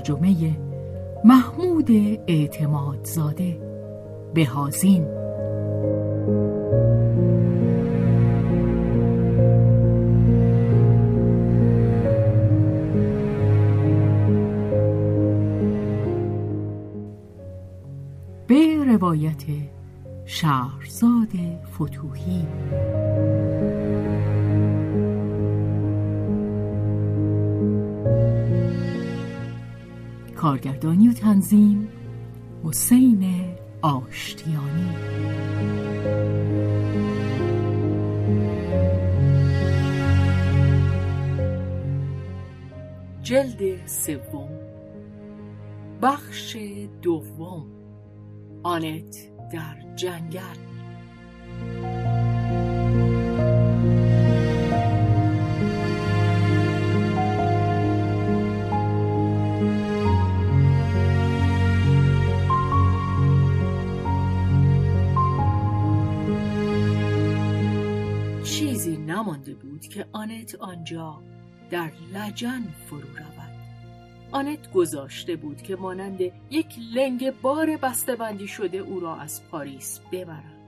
ترجمه محمود اعتمادزاده بهازین به روایت شهرزاد فتوهی. کارگردانی و تنظیم حسین آشتیانی. جلد سوم. بخش دوم. آنت در جنگل. آنت آنجا در لجن فرو رود. آنت گذاشته بود که مانند یک لنگ بار بسته‌بندی شده او را از پاریس ببرد.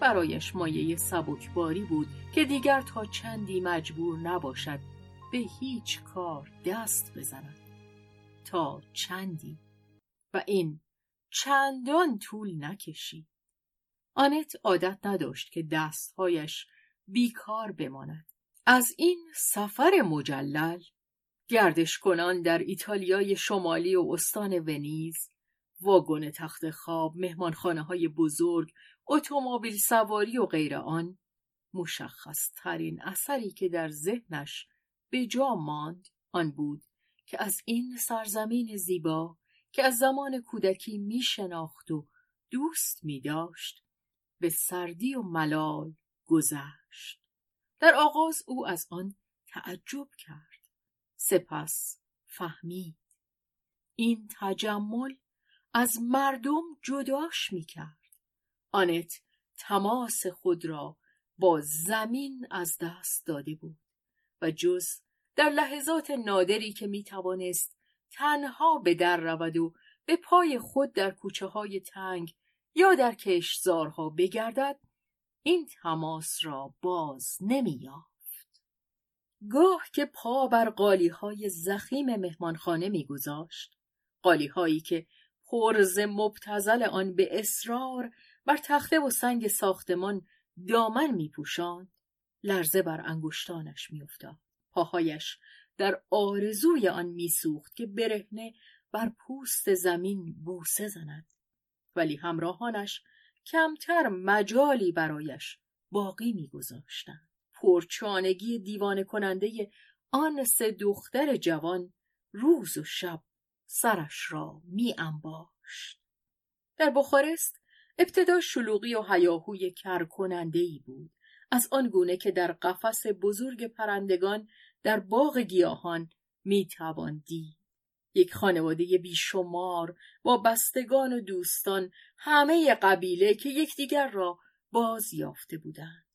برایش مایه سبکباری بود که دیگر تا چندی مجبور نباشد به هیچ کار دست بزند. تا چندی. و این چندان طول نکشید. آنت عادت نداشت که دستهایش بیکار بماند. از این سفر مجلل گردش کنان در ایتالیای شمالی و استان ونیز واگن تخت خواب مهمانخانه های بزرگ اتومبیل سواری و غیر آن مشخص ترین اثری که در ذهنش به جا ماند آن بود که از این سرزمین زیبا که از زمان کودکی می شناخت و دوست می داشت به سردی و ملال گذشت. در آغاز او از آن تعجب کرد. سپس فهمید. این تجمل از مردم جداش می کرد آنت تماس خود را با زمین از دست داده بود و جز در لحظات نادری که می توانست تنها به در رود و به پای خود در کوچه های تنگ یا در کشزارها بگردد این تماس را باز نمییافت. گاه که پا بر قالی های زخیم مهمانخانه میگذاشت قالی هایی که پرز مبتزل آن به اصرار بر تخته و سنگ ساختمان دامن میپوشاند لرزه بر انگشتانش میافتاد. پاهایش در آرزوی آن میسوخت که برهنه بر پوست زمین بوسه زند ولی همراهانش کمتر مجالی برایش باقی میگذاشتند. پرچانگی دیوانه کننده آن سه دختر جوان روز و شب سرش را می انباشت. در بخارست ابتدا شلوغی و هیاهوی کر کننده ای بود. از آن گونه که در قفس بزرگ پرندگان در باغ گیاهان می توان دید. یک خانواده بیشمار با بستگان و دوستان همه قبیله که یکدیگر را باز یافته بودند.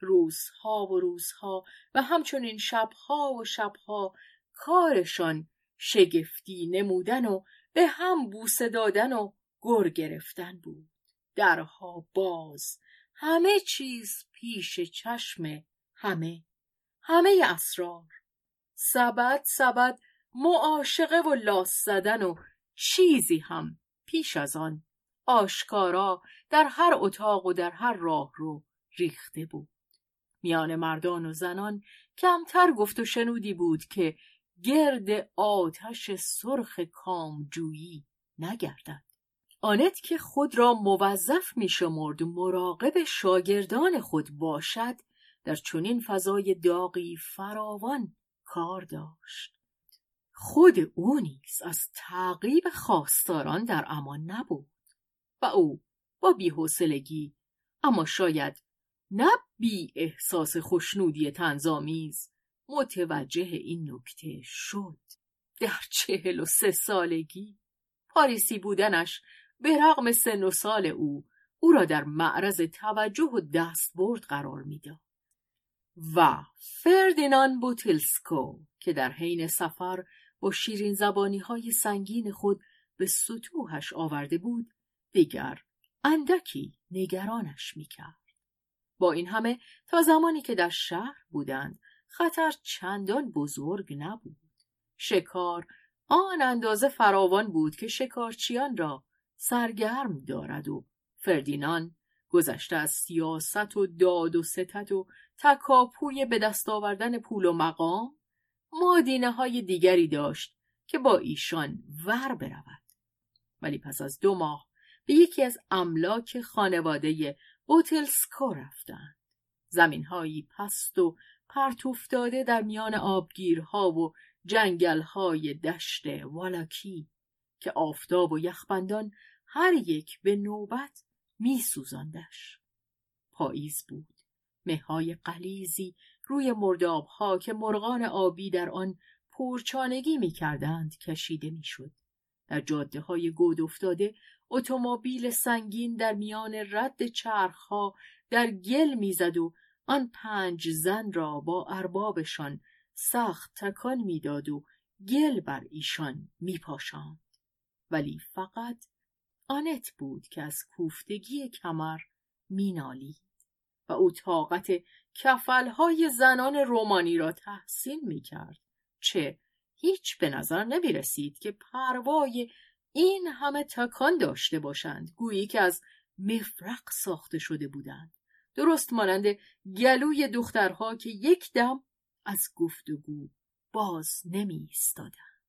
روزها و روزها و همچنین شبها و شبها کارشان شگفتی نمودن و به هم بوسه دادن و گر گرفتن بود. درها باز همه چیز پیش چشم همه همه اسرار. سبد سبد معاشقه و لاس زدن و چیزی هم پیش از آن آشکارا در هر اتاق و در هر راه رو ریخته بود. میان مردان و زنان کمتر گفت و شنودی بود که گرد آتش سرخ کامجویی نگردد. آنت که خود را موظف می شمرد مراقب شاگردان خود باشد در چنین فضای داغی فراوان کار داشت. خود او نیز از تعقیب خواستاران در امان نبود و او با بیحوصلگی اما شاید نه بی احساس خوشنودی تنظامیز متوجه این نکته شد. در چهل و سه سالگی پاریسی بودنش به رغم سن و سال او او را در معرض توجه و دستبرد قرار می‌داد و فردینان بوتلسکو که در حین سفر با شیرین زبانی های سنگین خود به سطوحش آورده بود دیگر اندکی نگرانش می‌کرد. با این همه تا زمانی که در شهر بودند خطر چندان بزرگ نبود. شکار آن اندازه فراوان بود که شکارچیان را سرگرم دارد و فردینان گذشته از سیاست و داد و ستت و تکاپوی به دست آوردن پول و مقام مادینه های دیگری داشت که با ایشان ور برود ولی پس از دو ماه به یکی از املاک خانواده اوتلسکو رفتند زمینهایی پست و پرتوفتاده در میان آبگیرها و جنگلهای دشت والاکی که آفتاب و یخبندان هر یک به نوبت می سوزندش. پاییز بود. مههای قلیزی روی مردابها که مرغان آبی در آن پرچانگی می کردند کشیده می شد. در جاده های گود افتاده اتومبیل سنگین در میان رد چرخها در گل می‌زد و آن پنج زن را با اربابشان سخت تکان می‌داد و گل بر ایشان میپاشاند ولی فقط آنت بود که از کوفتگی کمر مینالید و او طاقت کفلهای زنان رومانی را تحسین می‌کرد. چه؟ هیچ به نظر نمی رسید که پروای این همه تکان داشته باشند گویی که از مفرق ساخته شده بودند. درست مانند گلوی دخترها که یک دم از گفتگو باز نمی استادند.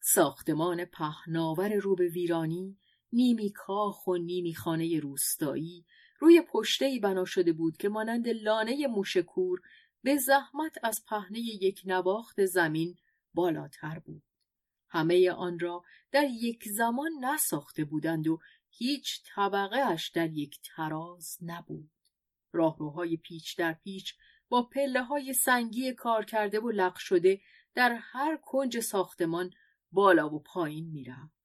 ساختمان پهناور رو به ویرانی نیمی کاخ و نیمی خانه روستایی روی پشته بنا شده بود که مانند لانه موشکور به زحمت از پهنه یک نواخت زمین بالاتر بود. همه آن را در یک زمان نساخته بودند و هیچ طبقه اش در یک تراز نبود. راهروهای پیچ در پیچ با پله های سنگی کار کرده و لق شده در هر کنج ساختمان بالا و پایین می‌رفت.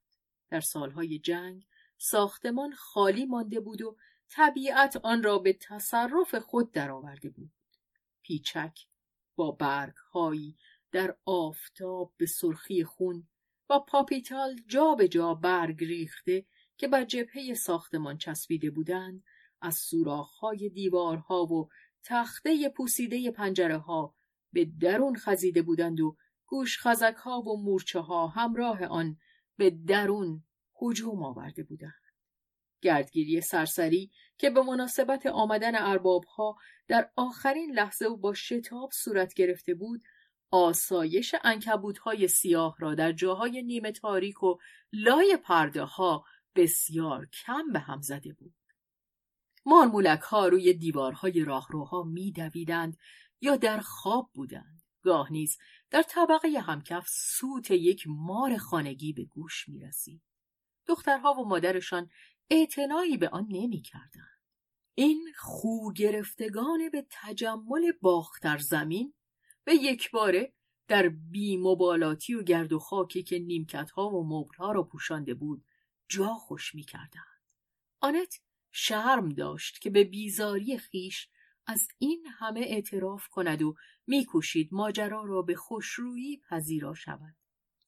در سالهای جنگ ساختمان خالی مانده بود و طبیعت آن را به تصرف خود درآورده بود. پیچک با برگ هایی در آفتاب به سرخی خون و پاپیتال جا به جا برگ ریخته که بر جبهه ساختمان چسبیده بودند از سوراخ‌های دیوارها و تخته پوسیده پنجره ها به درون خزیده بودند و گوش خزک ها و مورچه ها همراه آن به درون هجوم آورده بودند. گردگیری سرسری که به مناسبت آمدن ارباب ها در آخرین لحظه و با شتاب صورت گرفته بود آسایش های سیاه را در جاهای نیمه تاریک و لای پرده ها بسیار کم به هم زده بود. مارمولک ها روی دیوارهای راهروها میدویدند یا در خواب بودند. گاه نیز در طبقه همکف سوت یک مار خانگی به گوش می رسید. دخترها و مادرشان اعتنایی به آن نمی کردند. این خو گرفتگان به تجمل باختر زمین به یک باره در بی مبالاتی و گرد و خاکی که نیمکت ها و مبل را پوشانده بود جا خوش می کردند. آنت شرم داشت که به بیزاری خیش از این همه اعتراف کند و میکوشید ماجرا را به خوشرویی پذیرا شود.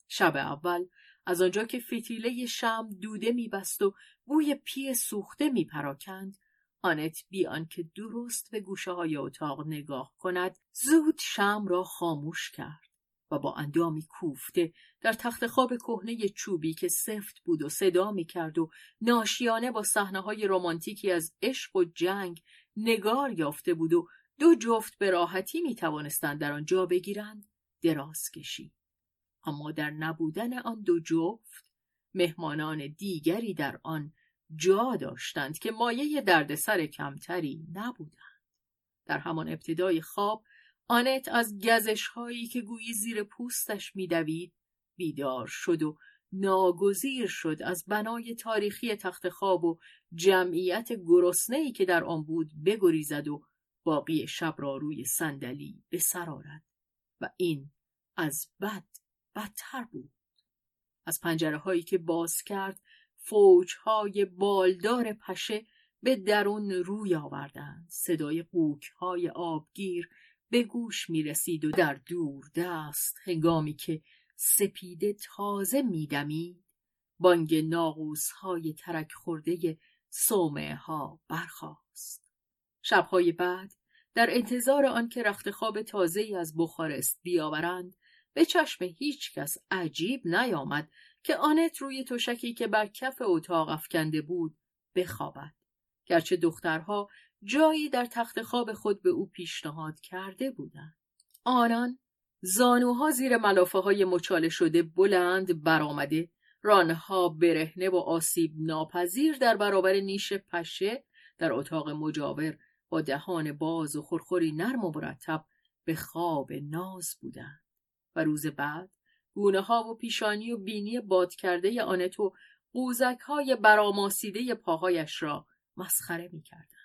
شب اول از آنجا که فتیله شم دوده میبست و بوی پی سوخته میپراکند آنت بی آنکه درست به گوشه های اتاق نگاه کند زود شم را خاموش کرد و با اندامی کوفته در تخت خواب کهنه چوبی که سفت بود و صدا می کرد و ناشیانه با صحنه های رمانتیکی از عشق و جنگ نگار یافته بود و دو جفت به راحتی می توانستند در آن جا بگیرند دراز کشید اما در نبودن آن دو جفت مهمانان دیگری در آن جا داشتند که مایه دردسر کمتری نبودند. در همان ابتدای خواب آنت از گزش هایی که گویی زیر پوستش میدوید بیدار شد و ناگزیر شد از بنای تاریخی تخت خواب و جمعیت گرسنه‌ای که در آن بود بگریزد و باقی شب را روی صندلی بسرارد و این از بد بدتر بود. از پنجره هایی که باز کرد فوج های بالدار پشه به درون روی آوردند. صدای قوک های آبگیر به گوش می رسید و در دور دست هنگامی که سپیده تازه میدمید بانگ ناغوس های ترک خورده سومه ها برخاست. شبهای بعد در انتظار آنکه رخت خواب تازه از بخارست بیاورند به چشم هیچ کس عجیب نیامد که آنت روی تشکی که بر کف اتاق افکنده بود بخوابد. گرچه دخترها جایی در تخت خواب خود به او پیشنهاد کرده بودند. آنان زانوها زیر ملافه های مچاله شده بلند برآمده رانها برهنه و آسیب ناپذیر در برابر نیش پشه در اتاق مجاور با دهان باز و خورخوری نرم و مرتب به خواب ناز بودند. و روز بعد گونه ها و پیشانی و بینی باد کرده آنت و قوزک های براماسیده پاهایش را مسخره می کردن.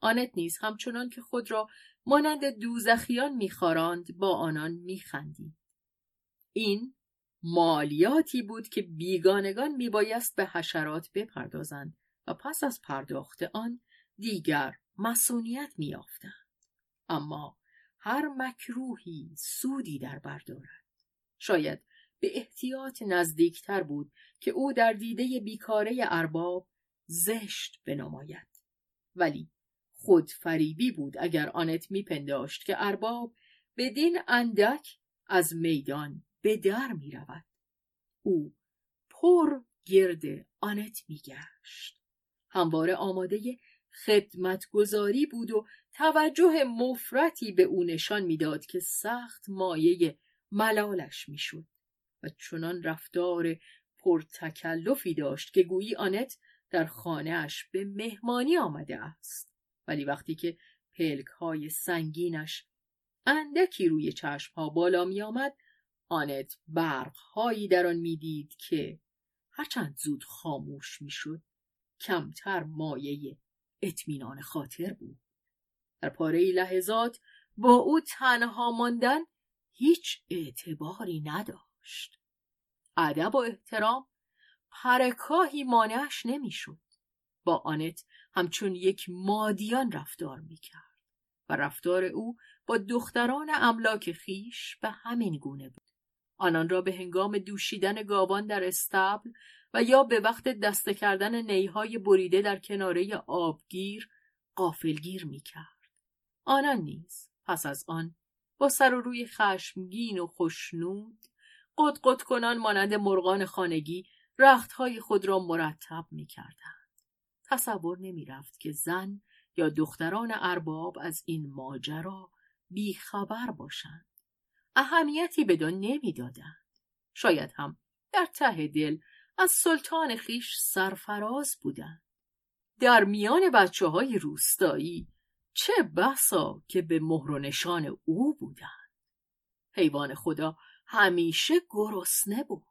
آنت نیز همچنان که خود را مانند دوزخیان میخواراند با آنان میخندید این مالیاتی بود که بیگانگان میبایست به حشرات بپردازند و پس از پرداخت آن دیگر مسئولیت میافتند اما هر مکروهی سودی در بردارد شاید به احتیاط نزدیکتر بود که او در دیده بیکاره ارباب زشت بنماید ولی خود فریبی بود اگر آنت میپنداشت که ارباب بدین اندک از میدان به در می رود. او پر گرد آنت میگشت. همواره آماده خدمتگذاری بود و توجه مفرتی به او نشان می‌داد که سخت مایه ملالش می‌شد و چنان رفتار پرتکلفی داشت که گویی آنت در خانهاش به مهمانی آمده است. ولی وقتی که پلک های سنگینش اندکی روی چشم ها بالا می آمد آنت برق هایی در آن می‌دید که هرچند زود خاموش می‌شد کمتر مایه اطمینان خاطر بود. در پاره لحظات با او تنها ماندن هیچ اعتباری نداشت. ادب و احترام پرکاهی مانعش نمی‌شد. با آنت همچون یک مادیان رفتار می‌کرد و رفتار او با دختران املاک خیش به همین گونه بود. آنان را به هنگام دوشیدن گاوان در استبل و یا به وقت دسته کردن نیهای بریده در کناره آبگیر قافلگیر می‌کرد آنان نیز پس از آن با سر و روی خشمگین و خشنود قد کنان مانند مرغان خانگی رختهای خود را مرتب می‌کردند تصور نمی رفت که زن یا دختران ارباب از این ماجرا بیخبر باشند. اهمیتی بدان نمی‌دادند. شاید هم در ته دل از سلطان خیش سرفراز بودند. در میان بچه های روستایی چه بسا که به مهر و نشان او بودند. حیوان خدا همیشه گرسنه بود.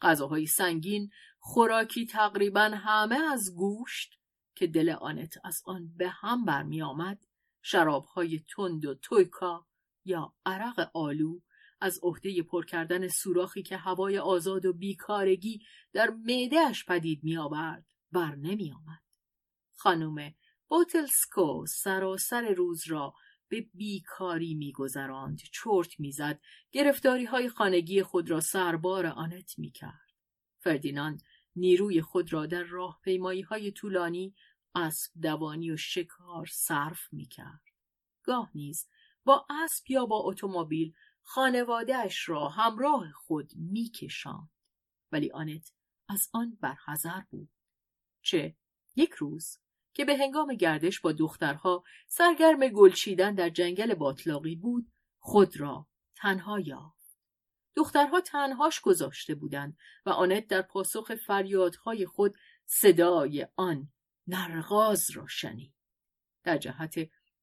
غذاهای سنگین خوراکی تقریبا همه از گوشت که دل آنت از آن به هم برمی آمد شرابهای تند و تویکا یا عرق آلو از عهده پر کردن سوراخی که هوای آزاد و بیکارگی در معدهش پدید می آورد بر نمی آمد. خانم بوتلسکو سراسر روز را به بیکاری میگذراند چرت می‌زد گرفتاری های خانگی خود را سربار آنت می‌کرد فردیناند نیروی خود را در راه پیمایی های طولانی اسب دوانی و شکار صرف می کرد. گاه نیز با اسب یا با اتومبیل خانوادهش را همراه خود می کشاند. ولی آنت از آن برحضر بود. چه یک روز که به هنگام گردش با دخترها سرگرم گلچیدن در جنگل باطلاقی بود خود را تنها یافت. دخترها تنهاش گذاشته بودند و آنت در پاسخ فریادهای خود صدای آن نرغاز را شنید در جهت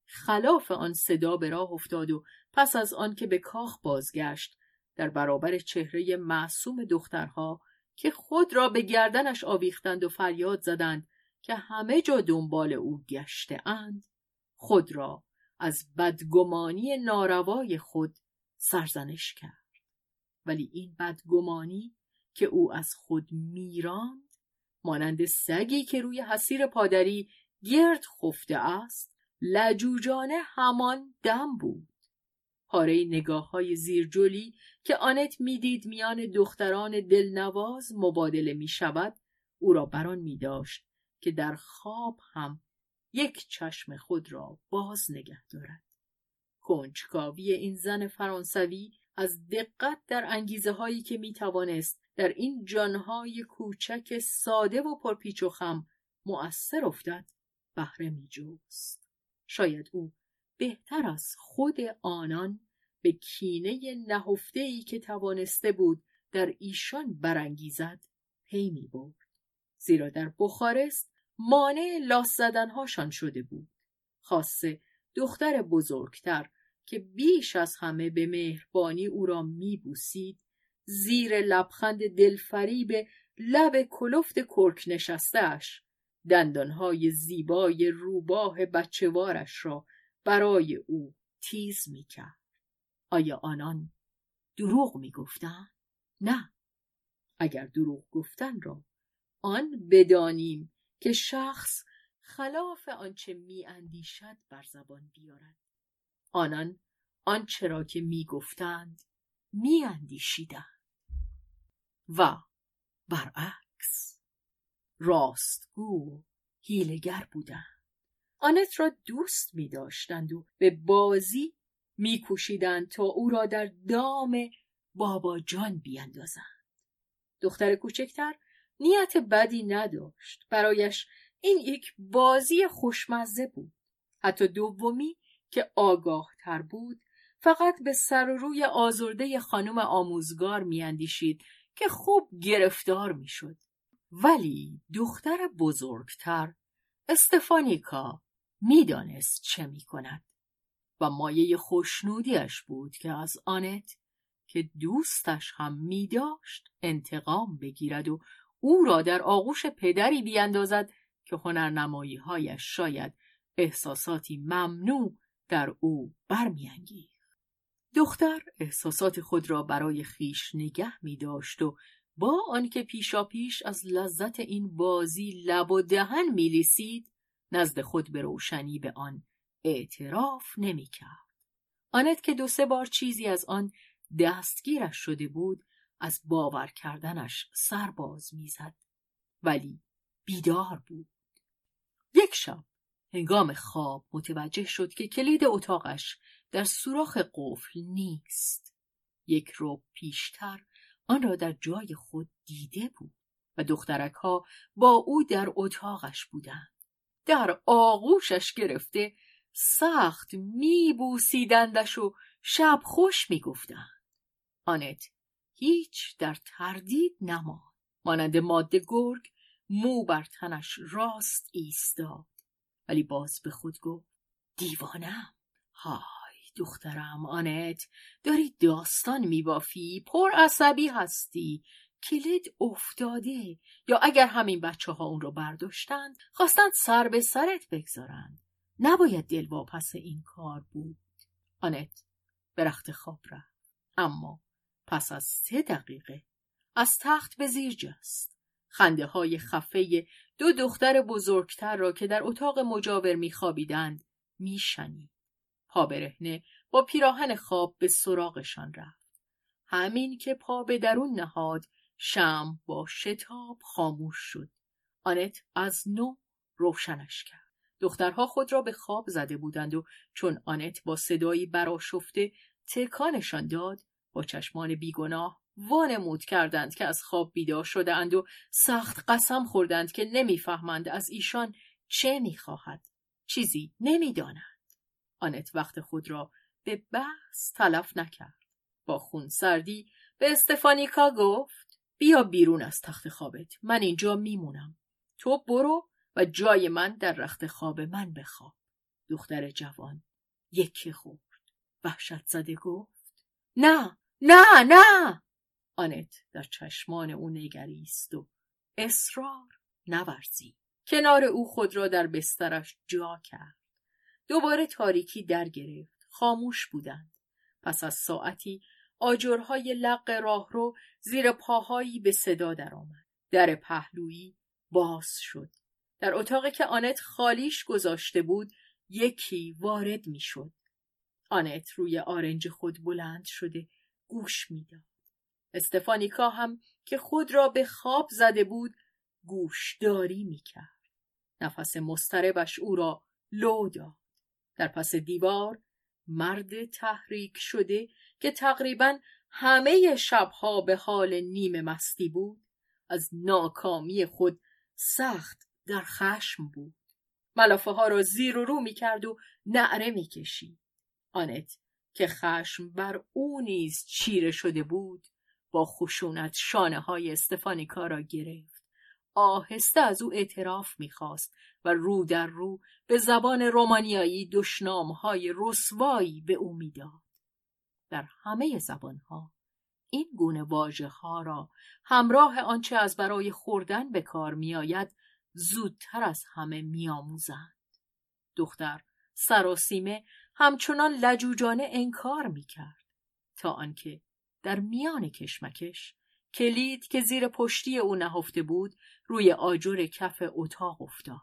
خلاف آن صدا به راه افتاد و پس از آن که به کاخ بازگشت در برابر چهره معصوم دخترها که خود را به گردنش آویختند و فریاد زدند که همه جا دنبال او گشته اند خود را از بدگمانی ناروای خود سرزنش کرد. ولی این بدگمانی که او از خود میراند مانند سگی که روی حسیر پادری گرد خفته است لجوجانه همان دم بود. پاره نگاه های که آنت می‌دید میان دختران دلنواز مبادله می شود او را بران می داشت که در خواب هم یک چشم خود را باز نگه دارد. کنجکاوی این زن فرانسوی از دقت در انگیزه هایی که می توانست در این جانهای کوچک ساده و پرپیچ و خم مؤثر افتد بهره می جوست. شاید او بهتر از خود آنان به کینه نهفته ای که توانسته بود در ایشان برانگیزد پی می برد. زیرا در بخارست مانع لاس زدنهاشان شده بود. خاصه دختر بزرگتر که بیش از همه به مهربانی او را میبوسید زیر لبخند دلفریب لب کلفت کرک نشستهاش دندانهای زیبای روباه بچهوارش را برای او تیز می‌کرد آیا آنان دروغ می‌گفتند؟ نه. اگر دروغ گفتن را آن بدانیم که شخص خلاف آنچه میاندیشد بر زبان بیارد. آنان آنچه را که می‌گفتند میاندیشیدند. و برعکس راستگو هیلگر بودند. آنت را دوست می داشتند و به بازی میکوشیدند تا او را در دام بابا جان بیاندازند دختر کوچکتر نیت بدی نداشت. برایش این یک بازی خوشمزه بود. حتی دومی که آگاه تر بود فقط به سر و روی آزرده خانم آموزگار میاندیشید که خوب گرفتار می‌شد. ولی دختر بزرگتر استفانیکا می‌دانست چه می‌کند. و مایه خوشنودیش بود که از آنت که دوستش هم می داشت انتقام بگیرد و او را در آغوش پدری بیاندازد که هنرنمایی هایش شاید احساساتی ممنوع در او برمیانگیخت. دختر احساسات خود را برای خیش نگه می داشت و با آنکه پیشا پیش از لذت این بازی لب و دهن می نزد خود به روشنی به آن اعتراف نمی کرد. آنت که دو سه بار چیزی از آن دستگیرش شده بود از باور کردنش سرباز می‌زد. ولی بیدار بود. یک شب هنگام خواب متوجه شد که کلید اتاقش در سوراخ قفل نیست. یک رو پیشتر آن را در جای خود دیده بود و دخترک ها با او در اتاقش بودند. در آغوشش گرفته سخت میبوسیدندش و شب خوش می‌گفتند. آنت هیچ در تردید نماند. مانند ماده گرگ مو بر تنش راست ایستاد. ولی باز به خود گفت دیوانم. های دخترم آنت داری داستان میبافی؟ پر عصبی هستی. کلید افتاده. یا اگر همین بچه ها اون رو برداشتند خواستند سر به سرت بگذارند. نباید واپس این کار بود. آنت به رخت خواب رفت. اما پس از سه دقیقه از تخت به زیر جست. خنده های خفه دو دختر بزرگتر را که در اتاق مجاور میخوابیدند میشنید. پا برهنه با پیراهن خواب به سراغشان رفت. همین که پا به درون نهاد شم با شتاب خاموش شد. آنت از نو روشنش کرد. دخترها خود را به خواب زده بودند و چون آنت با صدایی براشفته تکانشان داد با چشمان بیگناه وانمود کردند که از خواب بیدار شده اند و سخت قسم خوردند که نمی‌فهمند از ایشان چه می‌خواهد چیزی نمی‌دانند. آنت وقت خود را به بحث تلف نکرد. با خون سردی به استفانیکا گفت بیا بیرون از تخت خوابت من اینجا میمونم. تو برو و جای من در رخت خواب من بخواب. دختر جوان یکی خورد. وحشت زده گفت نه نه نه! آنت در چشمان او نگریست و اصرار نورزی کنار او خود را در بسترش جا کرد. دوباره تاریکی در گرفت. خاموش بودند. پس از ساعتی آجرهای لق راهرو زیر پاهایی به صدا درآمد. در پهلویی باز شد. در اتاقی که آنت خالیش گذاشته بود یکی وارد می‌شد. آنت روی آرنج خود بلند شده گوش می‌داد. استفانیکا هم که خود را به خواب زده بود گوشداری می‌کرد. نفس مستربش او را لو داد. در پس دیوار مرد تحریک شده که تقریبا همه شبها به حال نیمه مستی بود از ناکامی خود سخت در خشم بود. ملافه ها را زیر و رو می کرد و نعره می کشید. آنت که خشم بر او نیز چیره شده بود با خشونت شانه های استفانیکا را گرفت. آهسته از او اعتراف می‌خواست و رو در رو به زبان رومانیایی های رسوایی به او می‌داد. در همه زبانها این گونه واژه ها را همراه آنچه از برای خوردن به کار میآید زودتر از همه میآموزند. دختر سراسیمه همچنان لجوجانه انکار می‌کرد تا آنکه در میان کشمکش کلید که زیر پشتی او نهفته بود روی آجر کف اتاق افتاد.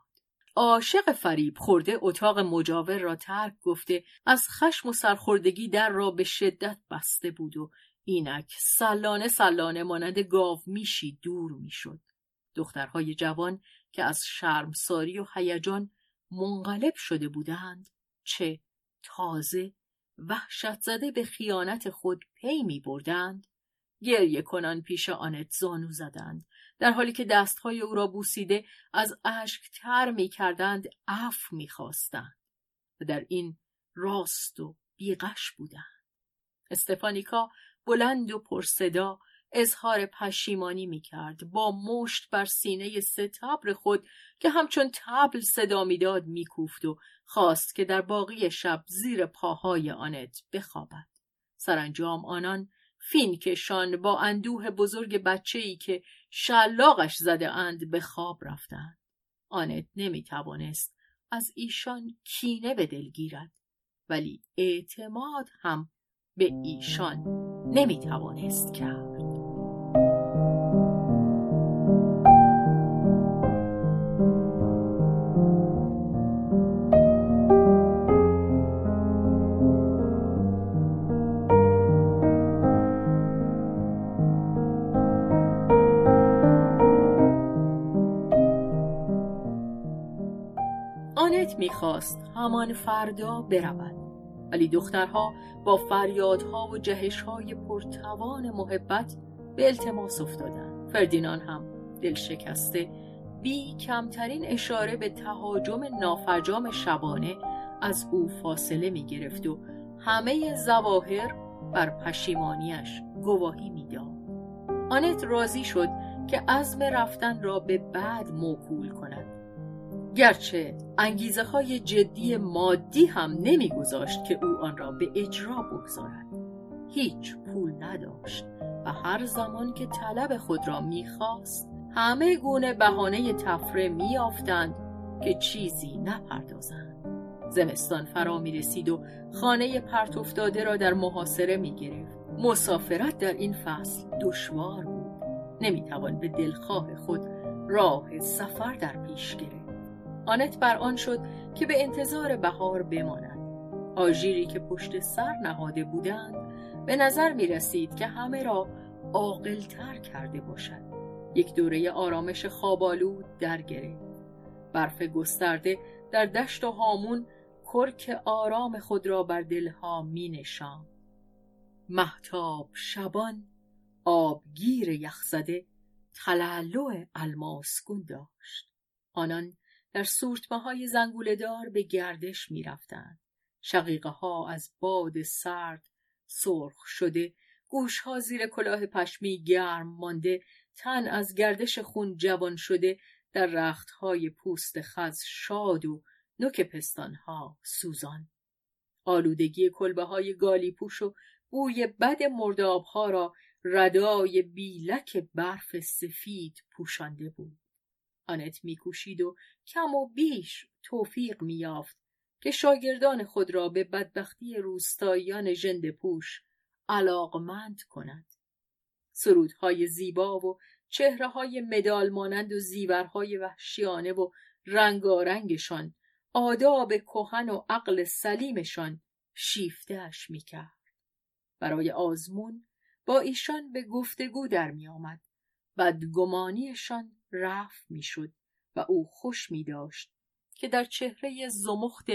عاشق فریب خورده اتاق مجاور را ترک گفته از خشم و سرخوردگی در را به شدت بسته بود و اینک سلانه سلانه مانند گاو میشی دور می‌شد. دخترهای جوان که از شرمساری و هیجان منقلب شده بودند چه تازه وحشت زده به خیانت خود پی می بردند گریه کنان پیش آنت زانو زدند در حالی که دستهای او را بوسیده از اشک تر می کردند اف می خواستند و در این راست و بیغش بودند. استفانیکا بلند و پرصدا اظهار پشیمانی می کرد با مشت بر سینه سه تبر خود که همچون تبل صدا می‌داد میکوفت و خواست که در باقی شب زیر پاهای آنت بخوابد. سرانجام آنان فینکشان با اندوه بزرگ بچه ای که شلاقش زده اند به خواب رفتند. آنت نمی توانست از ایشان کینه به دل گیرد ولی اعتماد هم به ایشان نمی توانست کرد می‌خواست همان فردا برود. ولی دخترها با فریادها و جهشهای پرتوان محبت به التماس افتادند. فردینان هم دل شکسته بی کمترین اشاره به تهاجم نافرجام شبانه از او فاصله می گرفت و همه زواهر بر پشیمانیش گواهی می‌داد. آنت راضی شد که عزم رفتن را به بعد موکول کند. گرچه انگیزه های جدی مادی هم نمیگذاشت که او آن را به اجرا بگذارد. هیچ پول نداشت و هر زمان که طلب خود را می‌خواست همه گونه بهانه تفره میافتند که چیزی نپردازند. زمستان فرا می رسید و خانه پرت افتاده را در محاصره می گرفت. مسافرت در این فصل دشوار بود. نمی توان به دلخواه خود راه سفر در پیش گرفت. آنت بر آن شد که به انتظار بهار بماند. آژیری که پشت سر نهاده بودند به نظر می رسید که همه را عاقلتر کرده باشد. یک دوره آرامش خوابالود در گرفت. برف گسترده در دشت و هامون کرک آرام خود را بر دلها می نشان. محتاب شبان آبگیر یخزده تلالو الماسگون داشت. آنان در های زنگولدار به گردش می رفتن. شقیقه ها از باد سرد سرخ شده گوشها زیر کلاه پشمی گرم مانده تن از گردش خون جوان شده در رختهای پوست خز شاد و نوک پستانها سوزان آلودگی کلبه های گالی پوش و بوی بد مردابها را ردای بیلک برف سفید پوشانده بود آنت میکوشید و کم و بیش توفیق میافت که شاگردان خود را به بدبختی روستاییان ژنده پوش علاقمند کند. سرودهای زیبا و چهره های مدال مانند و زیورهای وحشیانه و رنگارنگشان آداب کهن و عقل سلیمشان شیفتهاش می‌کرد. برای آزمون با ایشان به گفتگو در میآمد. بدگمانیشان رفت می‌شد و او خوش می داشت که در چهره زمخت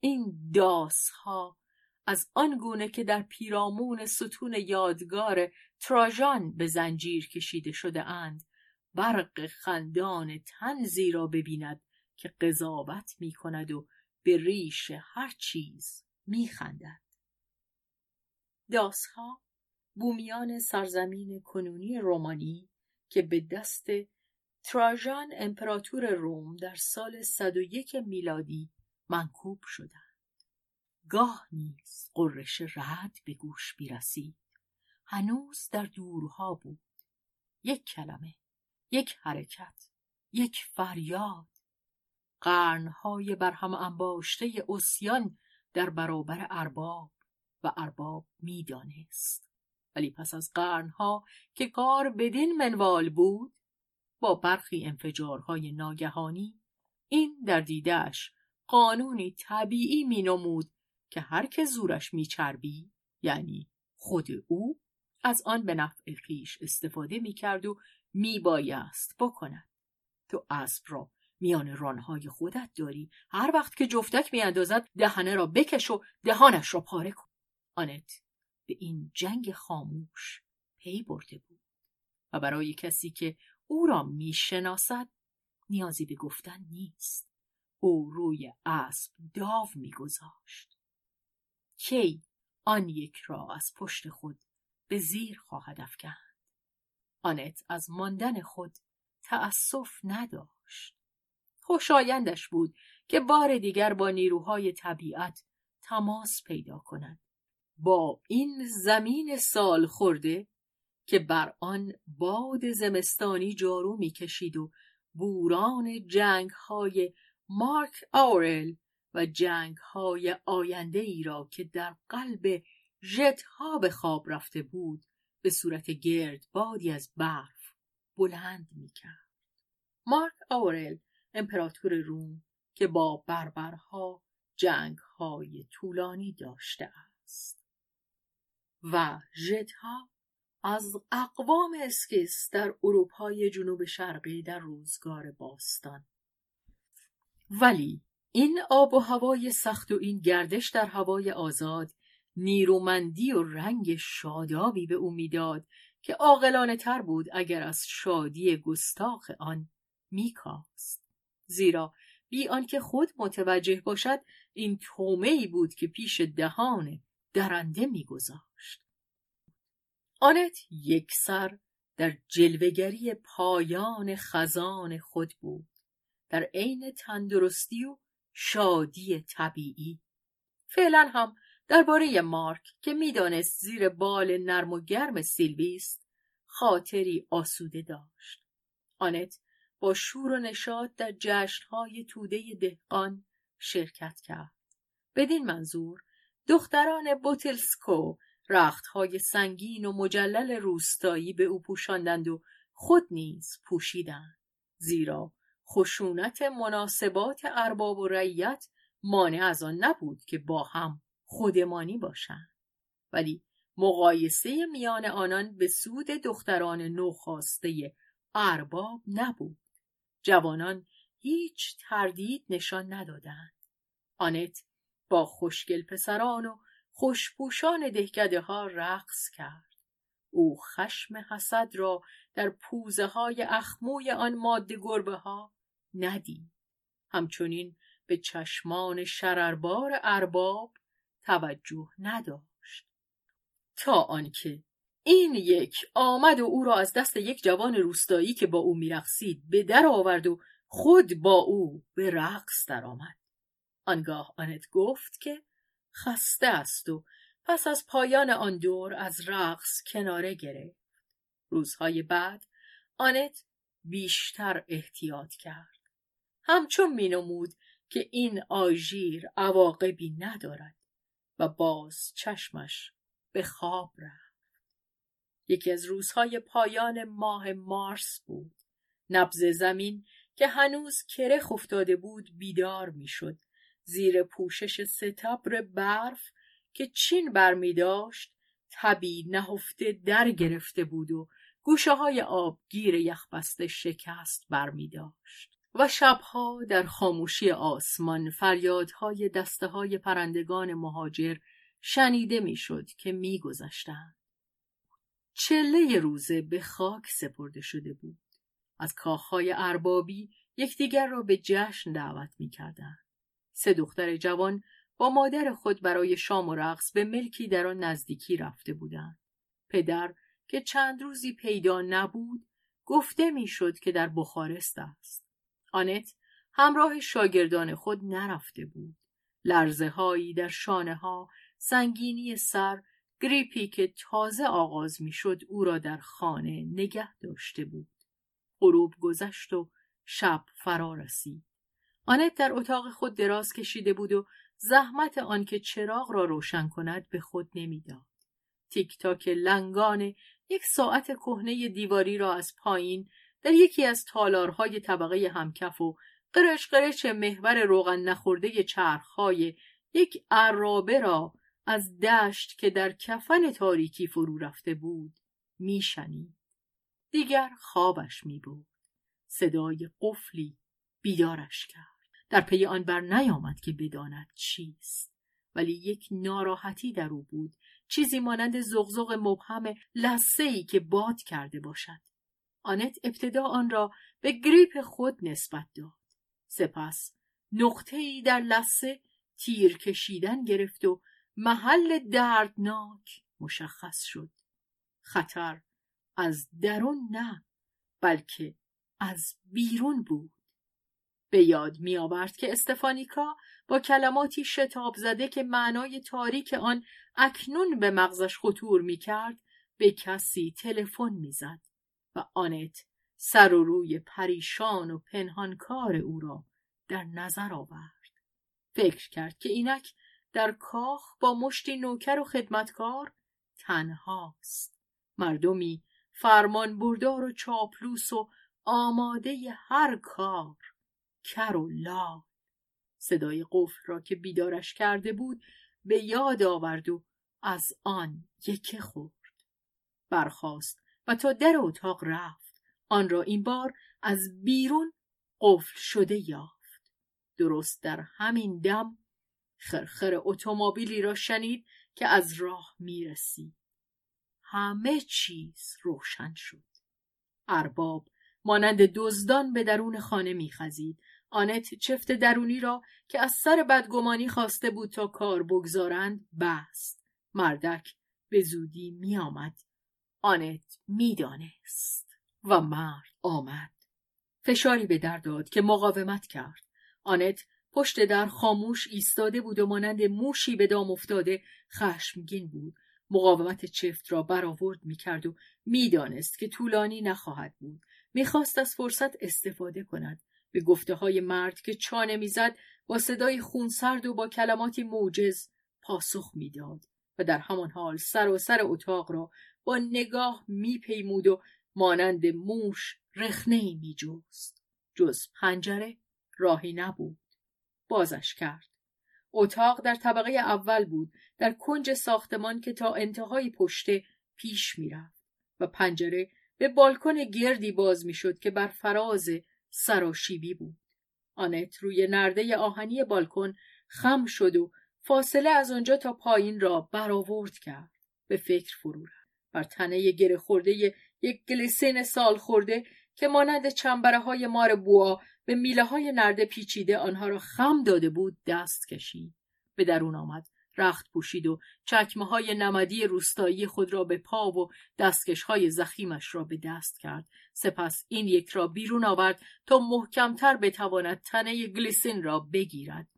این داسها از آن گونه که در پیرامون ستون یادگار تراژان به زنجیر کشیده شده اند برق خندان تنزی را ببیند که قضاوت می کند و به ریش هر چیز می خندد. داسها بومیان سرزمین کنونی رومانی که به دست تراژان امپراتور روم در سال 101 میلادی منکوب شدند. گاه نیز قررش رد به گوش بیرسید. هنوز در دورها بود. یک کلمه، یک حرکت، یک فریاد. قرنهای برهم انباشته اسیان در برابر ارباب و ارباب می‌دانست. ولی پس از قرنها که کار بدین منوال بود با برخی انفجارهای ناگهانی این در دیدش قانونی طبیعی می نمود که هر که زورش می چربی یعنی خود او از آن به نفع خیش استفاده می کرد و می بایست بکند. تو اسب را میان رانهای خودت داری. هر وقت که جفتک اندازد دهنه را بکش و دهانش را پاره کن. آنت به این جنگ خاموش پی برده بود و برای کسی که او را می‌شناسد نیازی به گفتن نیست. او روی اسب داو میگذاشت. کی آن یک را از پشت خود به زیر خواهد افکند؟ آنت از ماندن خود تأسف نداشت. خوشایندش بود که بار دیگر با نیروهای طبیعت تماس پیدا کند. با این زمین سال خورده که بر آن باد زمستانی جارو می‌کشید و بوران جنگ های مارک آورل و جنگ های آینده ای را که در قلب ژتها به خواب رفته بود به صورت گرد بادی از برف بلند می‌کرد. مارک آورل امپراتور روم که با بربرها جنگ های طولانی داشته است. و ژتها از اقوام اسکیس در اروپای جنوب شرقی در روزگار باستان. ولی این آب و هوای سخت و این گردش در هوای آزاد نیرومندی و رنگ شادابی به او می‌داد که عاقلانه تر بود اگر از شادی گستاخ آن میکاست. زیرا بی آنکه خود متوجه باشد این تومه بود که پیش دهان درنده میگذاشت. آنت یک سر در جلوگری پایان خزان خود بود. در عین تندرستی و شادی طبیعی. فعلا هم درباره مارک که می‌دانست زیر بال نرم و گرم سیلویست خاطری آسوده داشت. آنت با شور و نشاط در جشنهای توده دهقان شرکت کرد. بدین منظور دختران بوتلسکو رختهای سنگین و مجلل روستایی به او پوشاندند و خود نیز پوشیدند. زیرا خشونت مناسبات ارباب و رعیت مانع از آن نبود که با هم خودمانی باشند. ولی مقایسه میان آنان به سود دختران نوخاسته ارباب نبود. جوانان هیچ تردید نشان ندادند. آنت با خوشگل پسران و خوشپوشان دهکده ها رقص کرد. او خشم حسد را در پوزه های اخموی آن ماده گربه ها ندید. همچنین به چشمان شرربار ارباب توجه نداشت. تا آنکه این یک آمد و او را از دست یک جوان روستایی که با او میرقصید به در آورد و خود با او به رقص درآمد. آنگاه آنت گفت که خسته است و پس از پایان آن دور از رقص کناره گرفت. روزهای بعد آنت بیشتر احتیاط کرد. همچون مینمود که این آژیر عواقبی ندارد و باز چشمش به خواب رفت. یکی از روزهای پایان ماه مارس بود. نبز زمین که هنوز کرخ افتاده بود بیدار می‌شد. زیر پوشش ستبر برف که چین برمی داشت تبی نهفته در گرفته بود و گوشه های آبگیر یخبسته شکست برمی داشت و شبها در خاموشی آسمان فریادهای دسته های پرندگان مهاجر شنیده می‌شد که میگذشتند. چله روزه به خاک سپرده شده بود. از کاخهای اربابی یکدیگر را به جشن دعوت می‌کردند. سه دختر جوان با مادر خود برای شام و رقص به ملکی در آن نزدیکی رفته بودند. پدر که چند روزی پیدا نبود گفته می‌شد که در بخارست است. آنت همراه شاگردان خود نرفته بود. لرزه هایی در شانه ها، سنگینی سر، گریپی که تازه آغاز می‌شد او را در خانه نگه داشته بود. غروب گذشت و شب فرا رسید. آنت در اتاق خود دراز کشیده بود و زحمت آنکه چراغ را روشن کند به خود نمی‌داد. تیک تاک لنگان یک ساعت کهنه دیواری را از پایین در یکی از تالارهای طبقه همکف و قرش قرش محور روغن نخورده چرخهای یک عرابه را از دشت که در کفن تاریکی فرو رفته بود میشنید. دیگر خوابش می بود. صدای قفلی بیدارش کرد. در پی آن بر نیامد که بداند چیست. ولی یک ناراحتی در او بود چیزی مانند زغزغ مبهم لسه ای که باد کرده باشد. آنت ابتدا آن را به گریپ خود نسبت داد. سپس نقطه ای در لسه تیر کشیدن گرفت و محل دردناک مشخص شد. خطر از درون نه بلکه از بیرون بود. به یاد می آورد که استفانیکا با کلماتی شتاب زده که معنای تاریک آن اکنون به مغزش خطور می کرد به کسی تلفن می‌زد و آنت سر و روی پریشان و پنهانکار او را در نظر آورد. فکر کرد که اینک در کاخ با مشتی نوکر و خدمتکار تنهاست. مردمی فرمان بردار و چاپلوس و آماده هر کار کر و لال. صدای قفل را که بیدارش کرده بود به یاد آورد و از آن یکه خورد. برخاست و تا در اتاق رفت. آن را این بار از بیرون قفل شده یافت. درست در همین دم خرخر اتومبیلی را شنید که از راه می‌رسید. همه چیز روشن شد. ارباب مانند دزدان به درون خانه میخزید. آنت چفت درونی را که از سر بدگمانی خواسته بود تا کار بگذارند بست. مردک به زودی می آمد. آنت می‌دانست و مرد آمد. فشاری به در داد که مقاومت کرد. آنت پشت در خاموش ایستاده بود و مانند موشی به دام افتاده خشمگین بود. مقاومت چفت را برآورد می‌کرد و می‌دانست که طولانی نخواهد بود. می‌خواست از فرصت استفاده کند. به گفته های مرد که چانه می‌زد با صدای خونسرد و با کلماتی موجز پاسخ می‌داد و در همان حال سر و سر اتاق را با نگاه میپیمود و مانند موش رخنه ای می جز پنجره راهی نبود. بازش کرد. اتاق در طبقه اول بود در کنج ساختمان که تا انتهای پشته پیش می‌رفت و پنجره به بالکن گردی باز می‌شد که بر فراز سراشیبی بود. آنت روی نرده آهنی بالکن خم شد و فاصله از آنجا تا پایین را برآورد کرد. به فکر فرو رفت. بر تنه گره خورده یک گلیسین سال خورده که مانند چنبره های مار بوا به میله های نرده پیچیده آنها را خم داده بود دست کشید. به درون آمد رخت پوشید و چکمه های نمدی روستایی خود را به پا و دستکش های زخیمش را به دست کرد. سپس این یک را بیرون آورد تا محکمتر بتواند تنه گلیسین را بگیرد.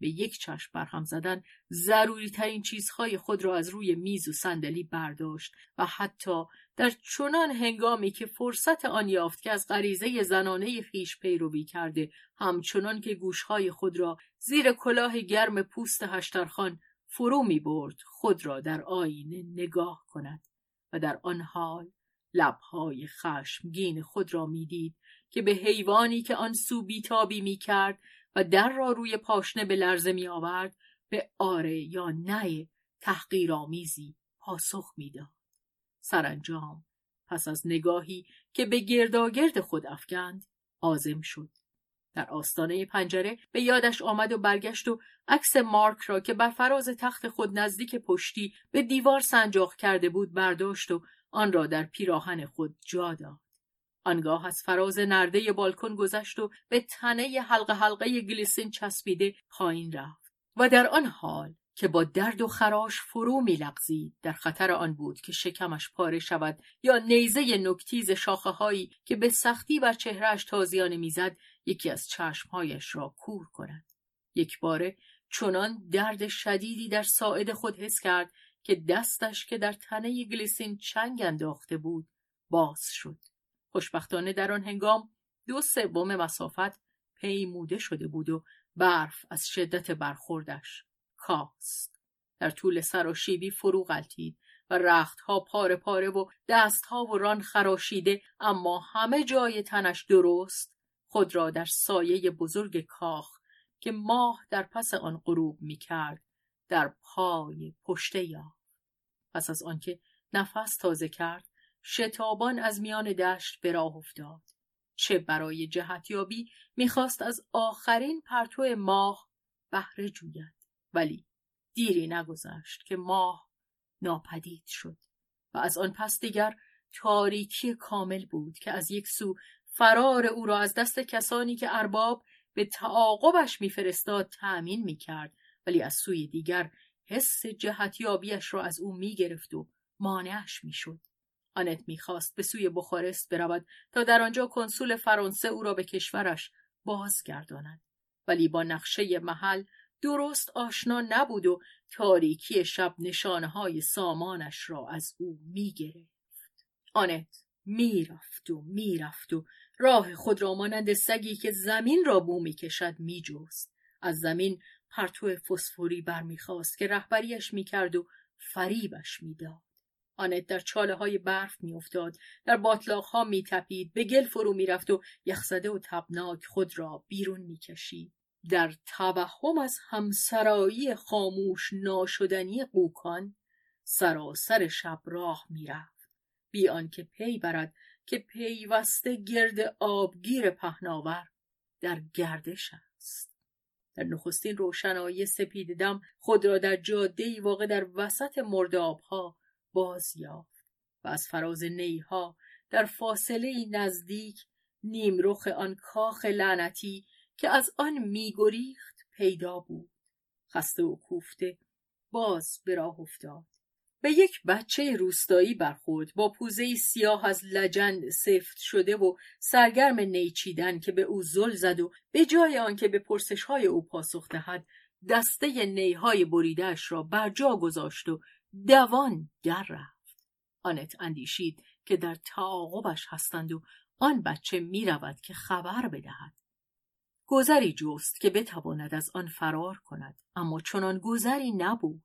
به یک چشم برهم زدن ضروری ترین چیزهای خود را از روی میز و صندلی برداشت و حتی در چنان هنگامی که فرصت آن یافت که از غریزه زنانه خیش پیروی کرده همچنان که گوشهای خود را زیر کلاه گرم پوست هشترخان فرو می برد خود را در آینه نگاه کند و در آن حال لبهای خشمگین خود را می‌دید که به حیوانی که آن سو بیتابی می کرد و در را روی پاشنه به لرزه می آورد به آره یا نه تحقیرآمیزی پاسخ می‌داد. سرانجام پس از نگاهی که به گرداگرد خود افکند آزم شد. در آستانه پنجره به یادش آمد و برگشت و عکس مارک را که بر فراز تخت خود نزدیک پشتی به دیوار سنجاق کرده بود برداشت و آن را در پیراهن خود جا داد. آنگاه از فراز نرده بالکن گذشت و به تنه حلقه حلقه گلیسین چسبیده پایین رفت و در آن حال که با درد و خراش فرو میلغزید در خطر آن بود که شکمش پاره شود یا نیزه نکتیز شاخه هایی که به سختی بر چهرهش تازیانه می‌زد یکی از چشمهایش را کور کند یک باره چنان درد شدیدی در ساعد خود حس کرد که دستش که در تنه گلیسین چنگ انداخته بود باز شد. خوشبختانه در آن هنگام دو سوم مسافت پیموده شده بود و برف از شدت برخوردش کاست. در طول سراشیبی فرو غلطید و رختها پاره پاره و دستها و ران خراشیده اما همه جای تنش درست خود را در سایه بزرگ کاخ که ماه در پس آن غروب می کرد در پای پشته یافت پس از آنکه نفس تازه کرد شتابان از میان دشت به راه افتاد. چه برای جهتیابی می‌خواست از آخرین پرتو ماه بهره جوید ولی دیری نگذشت که ماه ناپدید شد و از آن پس دیگر تاریکی کامل بود که از یک سو فرار او را از دست کسانی که ارباب به تعاقبش میفرستاد تأمین می‌کرد ولی از سوی دیگر حس جهتیابیش را از او می‌گرفت و مانعش می‌شد. آنت می‌خواست به سوی بخارست برود تا در آنجا کنسول فرانسه او را به کشورش بازگرداند. ولی با نقشه محل درست آشنا نبود و تاریکی شب نشانه های سامانش را از او می‌گرفت. آنت می‌رفت و می‌رفت و راه خود را مانند سگی که زمین را بو می‌کشد میجست. از زمین پرتو فسفوری برمیخواست که رهبریش می‌کرد و فریبش می‌داد. آنت در چاله های برف میافتاد در باطلاق ها میتپید به گل فرو می‌رفت و یخزده و تبناک خود را بیرون می‌کشید. در توهم از همسرایی خاموش ناشدنی قوکان سراسر شب راه می‌رفت. بی آنکه پی برد که پیوسته گرد آبگیر پهناور در گردش است در نخستین روشنایی سپید دم خود را در جاده واقع در وسط مردابها باز یافت و از فراز نیها در فاصله نزدیک نیمرخ آن کاخ لعنتی که از آن میگریخت پیدا بود. خسته و کوفته باز به راه افتاد. به یک بچه روستایی برخورد. با پوزه سیاه از لجن سفت شده و سرگرم نیچیدن که به او زل زد و به جای آنکه به پرسش های او پاسخ دهد دسته نیهای بریدهش را بر جا گذاشت و دوان در رفت. آنت اندیشید که در تعاقبش هستند و آن بچه می رود که خبر بدهد. گذری جست که بتواند از آن فرار کند اما چنان گذری نبود.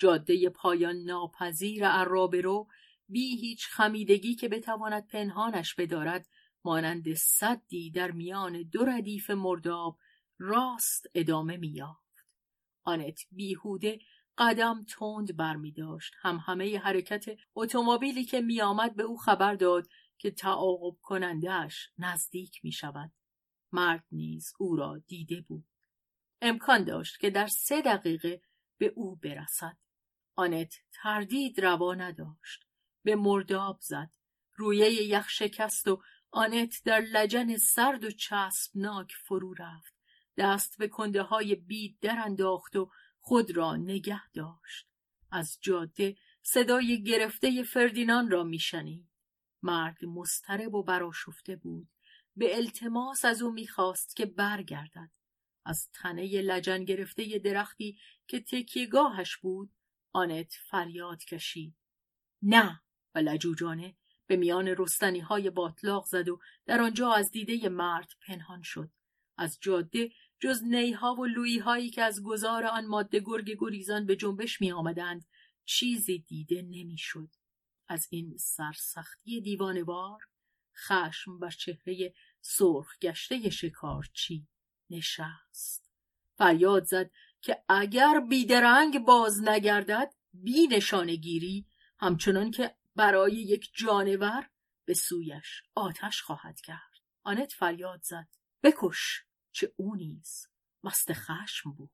جاده پایان ناپذیر رو بی هیچ خمیدگی که بتواند پنهانش بدارد مانند صدی در میان دو ردیف مرداب راست ادامه میافت آنت بیهوده قدم تند بر می داشت. هم همه حرکت اتومبیلی که می آمد به او خبر داد که تعاقب کنندهش نزدیک می شود. مرد نیز او را دیده بود. امکان داشت که در سه دقیقه به او برسد. آنت تردید روا نداشت. به مرداب زد. رویه یخ شکست و آنت در لجن سرد و چسبناک فرو رفت. دست به کنده های بید در انداخت و خود را نگه داشت از جاده صدای گرفته فردینان را میشنید مرد مسترب و براشفته بود به التماس از او می‌خواست که برگردد از تنه لجن گرفته درختی که تکیگاهش بود آنت فریاد کشید. نه و لجوجانه به میان رستنی های باطلاق زد و در آنجا از دیده مرد پنهان شد. از جاده جز نیها و لویی هایی که از گذار آن ماده گرگ گریزان به جنبش می آمدند چیزی دیده نمی‌شد. از این سرسختی دیوانوار خشم بر چهره سرخ گشته شکارچی نشست. فریاد زد که اگر بیدرنگ باز نگردد بی نشانگیری همچنان که برای یک جانور به سویش آتش خواهد کرد. آنت فریاد زد. بکش چه او نیز. مست خشم بود.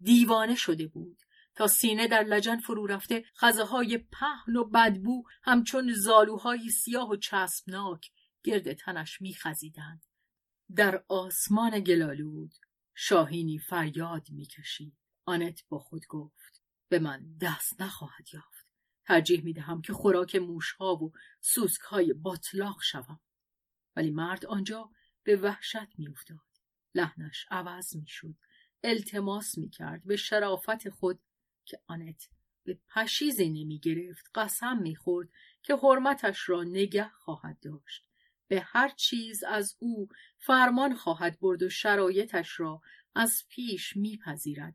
دیوانه شده بود. تا سینه در لجن فرو رفته خزه های پهن و بدبو همچون زالوهای سیاه و چسبناک گرد تنش میخزیدند. در آسمان گلالود شاهینی فریاد می‌کشید. آنت با خود گفت به من دست نخواهد یافت. ترجیح می‌دهم که خوراک موشها و سوسکهای باطلاق شوم. ولی مرد آنجا به وحشت میافتاد. لحنش عوض می‌شد. التماس می‌کرد به شرافت خود که آنت به پشیزی نمی گرفت قسم می خورد که حرمتش را نگه خواهد داشت. به هر چیز از او فرمان خواهد برد و شرایطش را از پیش میپذیرد.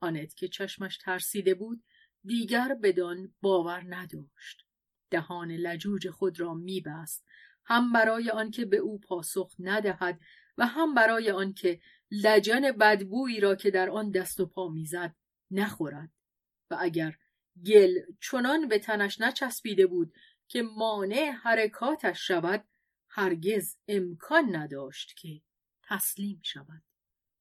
آنت که چشمش ترسیده بود دیگر بدان باور نداشت. دهان لجوج خود را میبست. هم برای آنکه به او پاسخ ندهد و هم برای آنکه لجن بدبویی را که در آن دست و پا می‌زد نخورد. و اگر گل چنان به تنش نچسبیده بود که مانع حرکاتش شود هرگز امکان نداشت که تسلیم شود.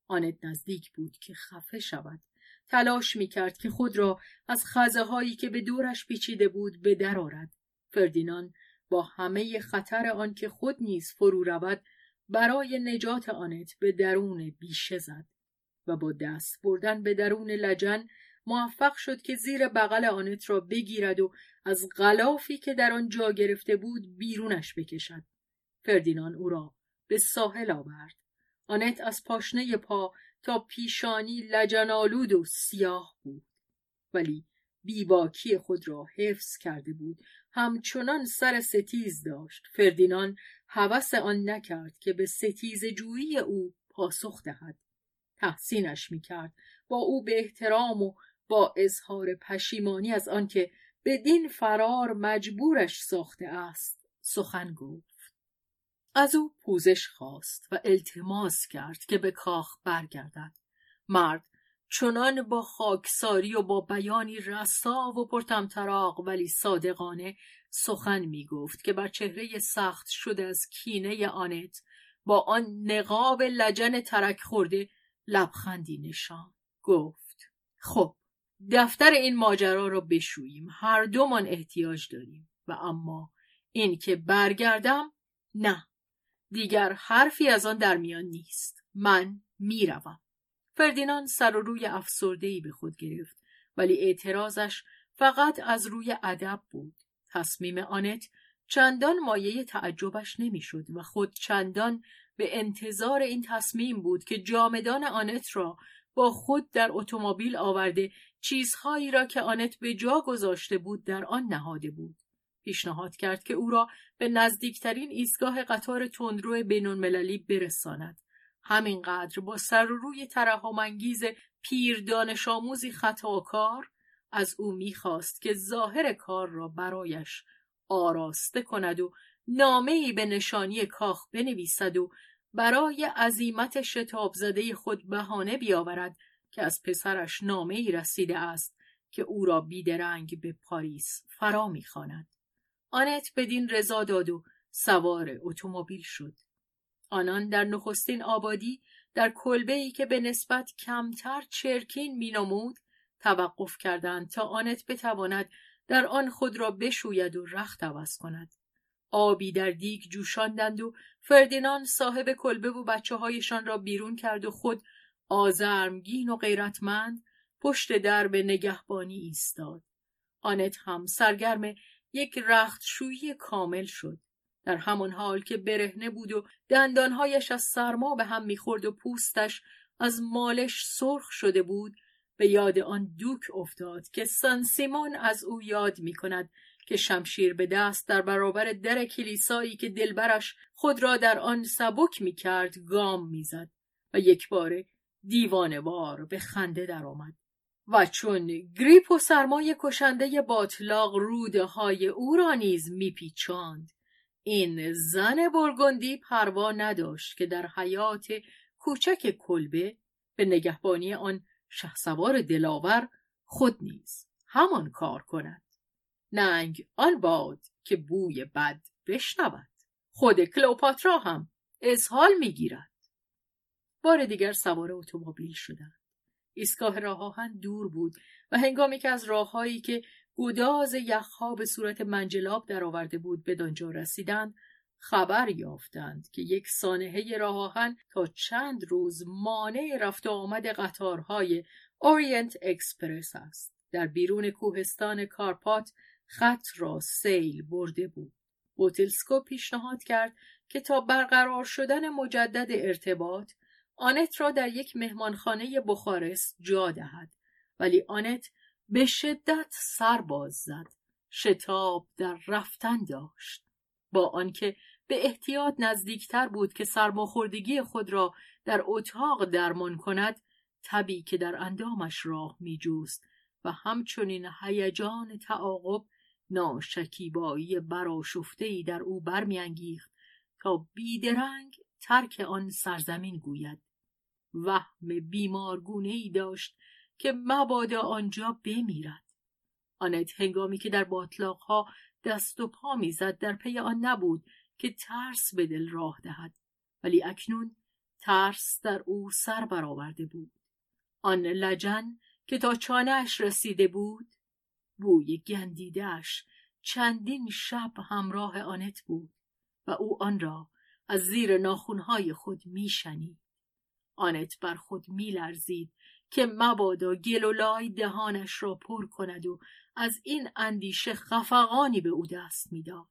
آنت نزدیک بود که خفه شود. تلاش می کرد که خود را از خزه هایی که به دورش پیچیده بود به در آرد. فردینان با همه خطر آن که خود نیز فرو رود برای نجات آنت به درون بیشه زد و با دست بردن به درون لجن موفق شد که زیر بغل آنت را بگیرد و از غلافی که در آن جا گرفته بود بیرونش بکشد. فردینان او را به ساحل آورد. آنت از پاشنه پا تا پیشانی لجنالود و سیاه بود. ولی بیباکی خود را حفظ کرده بود. همچنان سر ستیز داشت. فردینان هوس آن نکرد که به ستیز جویی او پاسخ دهد. تحسینش می‌کرد. با او به احترام و با اظهار پشیمانی از آنکه بدین فرار مجبورش ساخته است سخن گفت. از او پوزش خواست و التماس کرد که به کاخ برگردد. مرد چنان با خاکساری و با بیانی رسا و پرتمطراق ولی صادقانه سخن می گفت که بر چهره سخت شده از کینه آنت با آن نقاب لجن ترک خورده لبخندی نشان گفت. خب دفتر این ماجرا را بشوییم. هر دومان احتیاج داریم. و اما این که برگردم نه. دیگر حرفی از آن در میان نیست. من می‌روم. فردینان سر و روی افسردهای به خود گرفت ولی اعتراضش فقط از روی ادب بود. تصمیم آنت چندان مایه تعجبش نمی‌شد و خود چندان به انتظار این تصمیم بود که جامدان آنت را با خود در اتومبیل آورده چیزهایی را که آنت به جا گذاشته بود در آن نهاده بود. پیشنهاد کرد که او را به نزدیکترین ایستگاه قطار تندرو بینالمللی برساند. همینقدر با سر و روی ترحمانگیز پیر دانش آموزی خطاکار از او می‌خواست که ظاهر کار را برایش آراسته کند و نامهای به نشانی کاخ بنویسد و برای عظیمت شتاب زده خود بهانه بیاورد که از پسرش نامه ای رسیده است که او را بیدرنگ به پاریس فرا می‌خواند. آنت بدین رضا داد و سوار اتومبیل شد. آنان در نخستین آبادی در کلبه ای که به نسبت کمتر چرکین مینمود توقف کردند تا آنت بتواند در آن خود را بشوید و رخت عوض کند. آبی در دیگ جوشاندند و فردینان صاحب کلبه و بچه هایشان را بیرون کرد و خود آزرمگین و غیرتمند پشت درب نگهبانی ایستاد. آنت هم سرگرم یک رختشویی کامل شد در همان حال که برهنه بود و دندانهایش از سرما به هم می‌خورد و پوستش از مالش سرخ شده بود به یاد آن دوک افتاد که سن سیمون از او یاد می کند که شمشیر به دست در برابر در کلیسایی که دلبرش خود را در آن سبک می کرد گام می‌زد و یک باره دیوانوار به خنده درآمد. و چون گریپ و سرمای کشنده باطلاق روده های او را نیز میپیچاند. این زن برگندی پروا نداشت که در حیات کوچک کلبه به نگهبانی آن شهسوار دلاور خود نیز همان کار کند. ننگ آن باد که بوی بد بشنود. خود کلوپاترا هم اسهال می‌گیرد. بار دیگر سوار اتومبیل شدند. ایستگاه راه آهن دور بود و هنگامی که از راههایی که گداز یخها به صورت منجلاب درآورده بود به دانجا رسیدند خبر یافتند که یک سانحه راه آهن تا چند روز مانع رفت و آمد قطارهای اورینت اکسپرس است. در بیرون کوهستان کارپات خط را سیل برده بود. بوتلسکو پیشنهاد کرد که تا برقرار شدن مجدد ارتباط آنت را در یک مهمانخانه بخارست جا دهد ولی آنت به شدت سر باز زد شتاب در رفتن داشت. با آنکه به احتیاط نزدیکتر بود که سرماخوردگی خود را در اتاق درمان کند تبی که در اندامش راه میجوست و همچنین هیجان تعاقب ناشکیبایی ای در او برمیانگیخت تا بیدرنگ ترک آن سرزمین گوید. وهم بیمارگونه ای داشت که مبادا آنجا بمیرد. آنت هنگامی که در باطلاقها دست و پا می‌زد در پی آن نبود که ترس به دل راه دهد. ولی اکنون ترس در او سر برآورده بود. آن لجن که تا چانهاش رسیده بود بوی گندیدهش چندین شب همراه آنت بود و او آن را از زیر ناخونهای خود میشنید. آنت بر خود میلرزید که مبادا گلولای دهانش را پر کند و از این اندیشه خفقانی به او دست می‌داد.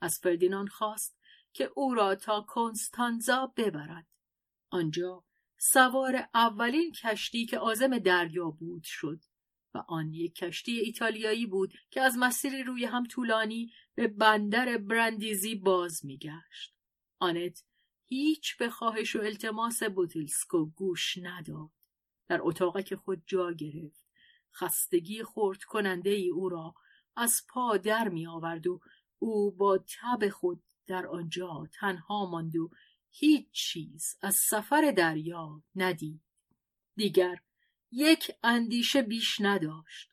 از فردینان خواست که او را تا کنستانزا ببرد. آنجا سوار اولین کشتی که آزم دریا بود شد و آن یک کشتی ایتالیایی بود که از مسیری روی هم طولانی به بندر برندیزی باز میگشت. آنت هیچ به خواهش و التماس بوتیلسکو گوش نداد. در اتاق خود جا گرفت خستگی خورد کننده ای او را از پا در می آورد و او با تب خود در آنجا تنها ماند و هیچ چیز از سفر دریا ندید. دیگر یک اندیشه بیش نداشت.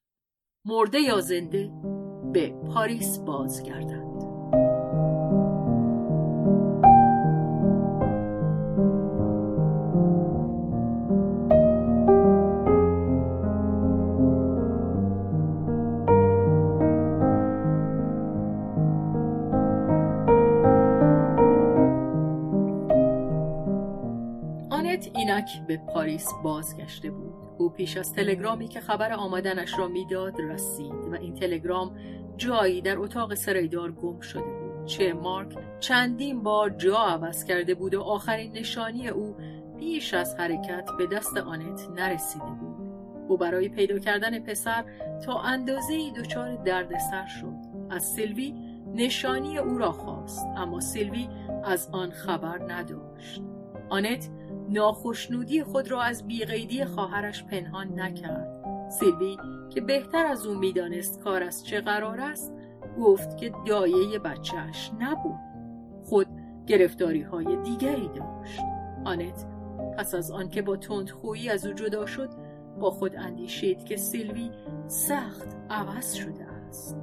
مرده یا زنده به پاریس بازگردد. اینک به پاریس بازگشته بود. او پیش از تلگرامی که خبر آمدنش را می‌داد رسید و این تلگرام جایی در اتاق سریدار گم شده بود چه مارک چندین بار جا عوض کرده بود و آخرین نشانی او پیش از حرکت به دست آنت نرسیده بود. او برای پیدا کردن پسر تا اندازه ای دچار دردسر شد. از سیلوی نشانی او را خواست اما سیلوی از آن خبر نداشت. آنت ناخشنودی خود را از بیقیدی خواهرش پنهان نکرد. سیلوی که بهتر از او می‌دانست کار از چه قرار است گفت که دایه بچهش نبود. خود گرفتاری های دیگری داشت. آنت پس از آنکه با تندخویی از او جدا شد با خود اندیشید که سیلوی سخت عوض شده است.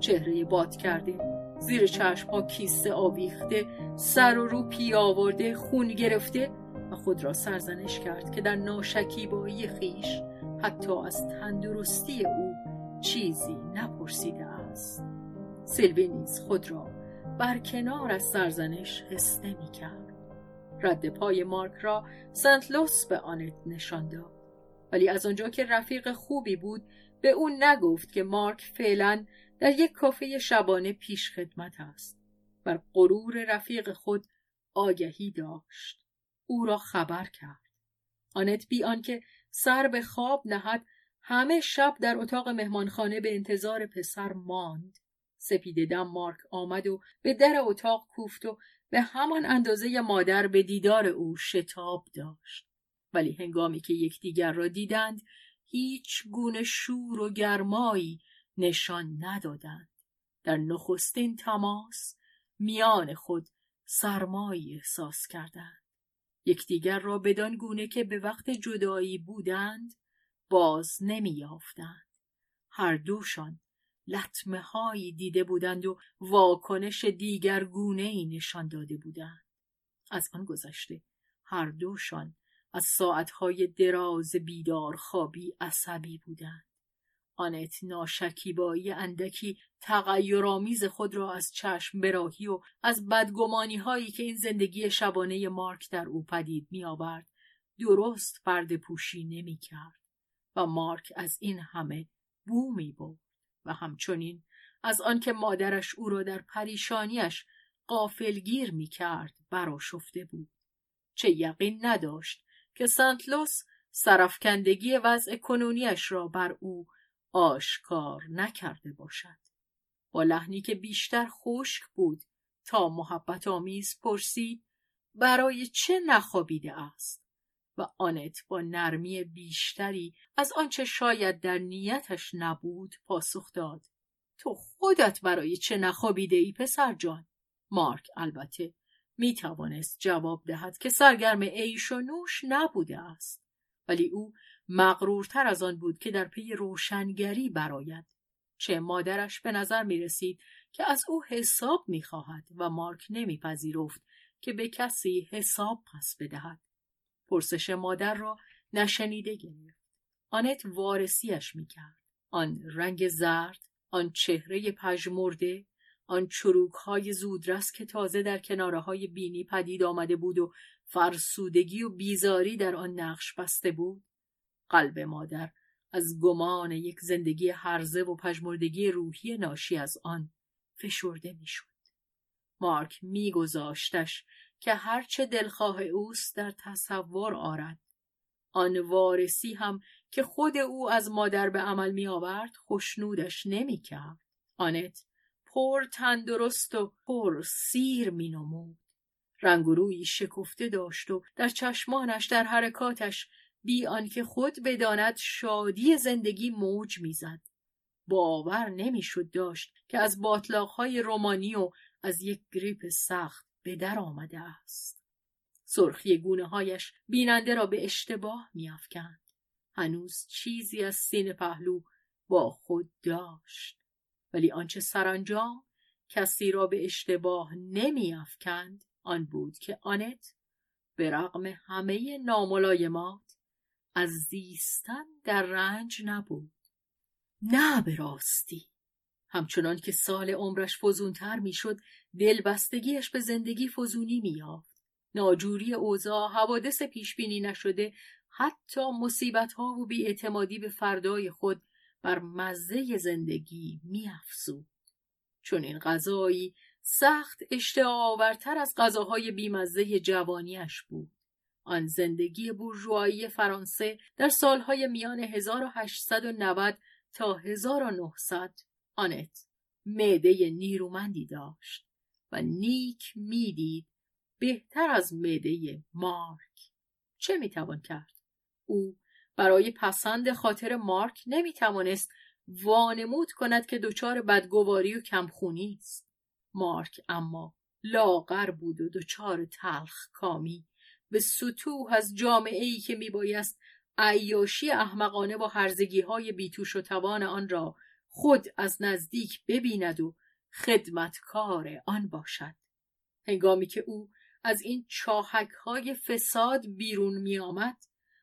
چهره باد کرده زیر چشم ها کیسه آویخته سر و رو پی آورده خون گرفته و خود را سرزنش کرد که در ناشکیبایی خیش حتی از تندرستی او چیزی نپرسیده است. سیلوی نیز خود را بر کنار از سرزنش حس نمی کرد. رد پای مارک را سنت لوس به آنت نشان داد. ولی از آنجا که رفیق خوبی بود به اون نگفت که مارک فعلا در یک کافه شبانه پیش خدمت است. بر غرور رفیق خود آگهی داشت. او را خبر کرد. آنت بی آنکه سر به خواب نهد همه شب در اتاق مهمانخانه به انتظار پسر ماند. سپیده دم مارک آمد و به در اتاق کوفت و به همان اندازه مادر به دیدار او شتاب داشت. ولی هنگامی که یکدیگر را دیدند هیچ گونه شور و گرمایی نشان ندادند. در نخستین تماس میان خود سرمایی احساس کردند. یکدیگر را بدان گونه که به وقت جدایی بودند باز نمیافتند هر دوشان لطمه هایی دیده بودند و واکنش دیگر گونه ای نشان داده بودند. از آن گذشته هر دوشان از ساعتهای دراز بیدار خوابی عصبی بودند. آنت ناشکیبایی اندکی تغیرآمیز خود را از چشم براهی و از بدگمانی هایی که این زندگی شبانه مارک در او پدید می آورد درست پرده پوشی نمی کرد و مارک از این همه بو می بود و همچنین از آنکه مادرش او را در پریشانیش قافلگیر می کرد براشفته بود. چه یقین نداشت که سنتلوس سرفکندگی وضع کنونیش را بر او آشکار نکرده باشد. با لحنی که بیشتر خشک بود تا محبت آمیز پرسید برای چه نخوابیده است؟ و آنت با نرمی بیشتری از آنچه شاید در نیتش نبود پاسخ داد. تو خودت برای چه نخوابیده ای پسر جان؟ مارک البته می توانست جواب دهد که سرگرم عیش و نوش نبوده است. ولی او مغرورتر از آن بود که در پی روشنگری براید چه مادرش به نظر می رسید که از او حساب می خواهد و مارک نمیپذیرفت که به کسی حساب پس بدهد. پرسش مادر را نشنیده گرفت. آنت وارسیش می کرد آن رنگ زرد آن چهره پژمرده آن چروک های زودرس که تازه در کناره های بینی پدید آمده بود و فرسودگی و بیزاری در آن نقش بسته بود. قلب مادر از گمان یک زندگی هرزه و پژمردگی روحی ناشی از آن فشرده می‌شد مارک میگذاشتش که هرچه دلخواه اوست در تصور آرد آن وارسی هم که خود او از مادر به عمل می آورد خوشنودش نمی کرد. آنت پر تندرست و پر سیر می نمود. رنگ شکفته داشت و در چشمانش در حرکاتش بی آنکه خود بداند شادی زندگی موج می‌زد. باور نمی‌شد داشت که از باطلاقهای رومانی و از یک گریپ سخت به در آمده است. سرخی گونه هایش بیننده را به اشتباه میافکند. هنوز چیزی از سین پهلو با خود داشت. ولی آنچه سرانجام کسی را به اشتباه نمیافکند آن بود که آنت به رغم همه ناملایمات از زیستن در رنج نبود. نه. به راستی. همچنان که سال عمرش فزونتر می‌شد دلبستگیش به زندگی فزونی مییافت. ناجوری اوضاع حوادث پیشبینی نشده حتی مصیبت ها و بیاعتمادی به فردای خود بر مزه زندگی میافزود. چون این غذایی سخت اشتعاورتر از غذاهای بیمزه جوانیش بود. آن زندگی بورژوایی فرانسه در سالهای میان 1890 تا 1900 آنت معده نیرومندی داشت و نیک می‌دید بهتر از معده مارک. چه می‌توان کرد؟ او برای پسند خاطر مارک نمی‌توانست وانمود کند که دچار بدگواری و کمخونی است. مارک اما لاغر بود و دچار تلخ کامی به سطوح از جامعه ای که میبایست عیاشی احمقانه و هرزگی های بیتوش و توان آن را خود از نزدیک ببیند و خدمتکار آن باشد. هنگامی که او از این چاهک های فساد بیرون می آمد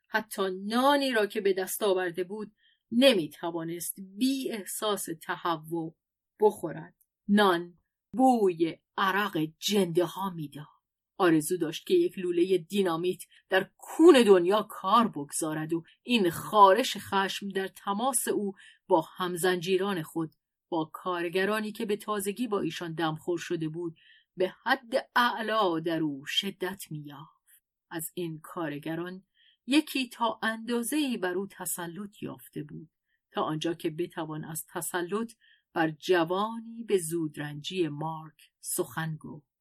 حتی نانی را که به دست آورده بود نمی توانست بی احساس تهوع بخورد. نان بوی عرق جنده ها می‌داد. آرزو داشت که یک لوله دینامیت در کون دنیا کار بگذارد و این خارش خشم در تماس او با همزنجیران خود با کارگرانی که به تازگی با ایشان دمخور شده بود به حد اعلا در او شدت میافت از این کارگران یکی تا اندازه بر او تسلط یافته بود تا آنجا که بتوان از تسلط بر جوانی به زودرنجی مارک سخن گفت.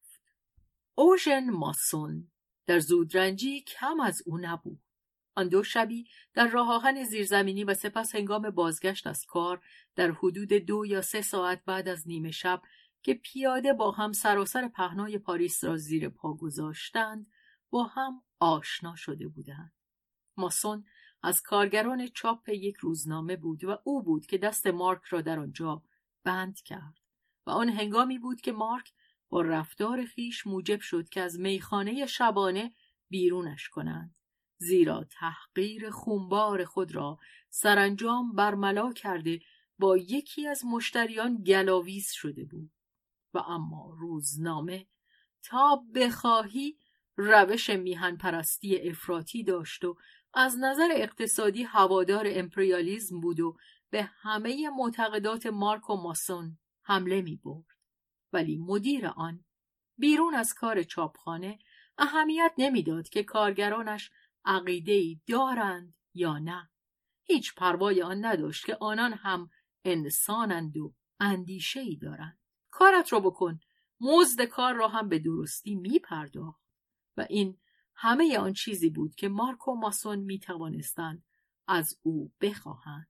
اوژن ماسون در زودرنجی کم از او نبود. آن دو شبی در راه آهن زیرزمینی و سپس هنگام بازگشت از کار در حدود دو یا سه ساعت بعد از نیمه شب که پیاده با هم سراسر پهنای پاریس را زیر پا گذاشتند با هم آشنا شده بودند. ماسون از کارگران چاپ یک روزنامه بود و او بود که دست مارک را در آنجا بند کرد و آن هنگامی بود که مارک با رفتار خیش موجب شد که از میخانه شبانه بیرونش کنند زیرا تحقیر خونبار خود را سرانجام برملا کرده با یکی از مشتریان گلاویز شده بود و اما روزنامه تا بخواهی روش میهن پرستی افراطی داشت و از نظر اقتصادی هوادار امپریالیزم بود و به همه معتقدات مارک و ماسون حمله می برد. ولی مدیر آن بیرون از کار چاپخانه اهمیت نمی‌داد که کارگرانش عقیده دارند یا نه. هیچ پروای آن نداشت که آنان هم انسانند و اندیشه ای دارند. کارت رو بکن. مزد کار را هم به درستی می پرداخت. و این همه آن چیزی بود که مارک و ماسون می توانستند از او بخواهند.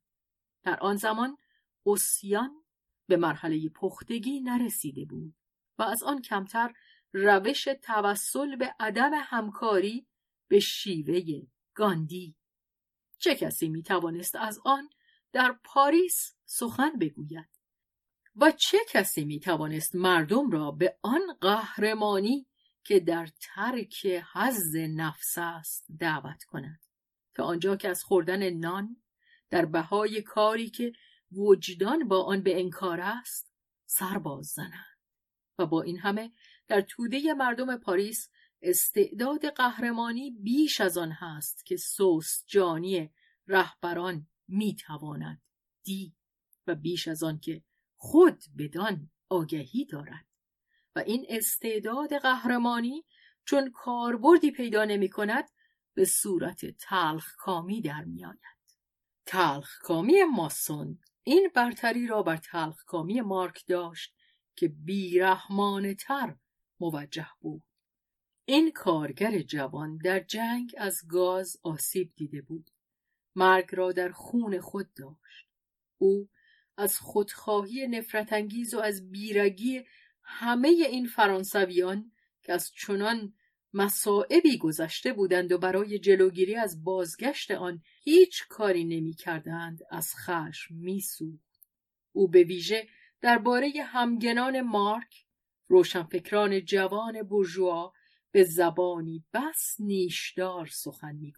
در آن زمان اوسیان به مرحله پختگی نرسیده بود و از آن کمتر روش توسل به عدم همکاری به شیوه گاندی. چه کسی می توانست از آن در پاریس سخن بگوید؟ و چه کسی می توانست مردم را به آن قهرمانی که در ترک حز نفس است دعوت کند؟ تا آنجا که از خوردن نان در بهای کاری که وجدان با آن به انکار است سرباز زنند و با این همه در توده مردم پاریس استعداد قهرمانی بیش از آن هست که سوس جانی رهبران می‌تواند دی و بیش از آن که خود بدان آگهی دارد و این استعداد قهرمانی چون کاربردی پیدا نمی کند به صورت تلخ کامی در می آید. تلخ کامی ماسون این برتری را بر تلخکامی مارک داشت که بیرحمانه تر موجه بود. این کارگر جوان در جنگ از گاز آسیب دیده بود. مرگ را در خون خود داشت. او از خودخواهی نفرت انگیز و از بیرگی همه این فرانسویان که از چنان مسائبی گذشته بودند و برای جلوگیری از بازگشت آن هیچ کاری نمی کردند از خشم می او به ویژه درباره همگنان مارک روشنفکران جوان بورژوا به زبانی بس نیشدار سخن می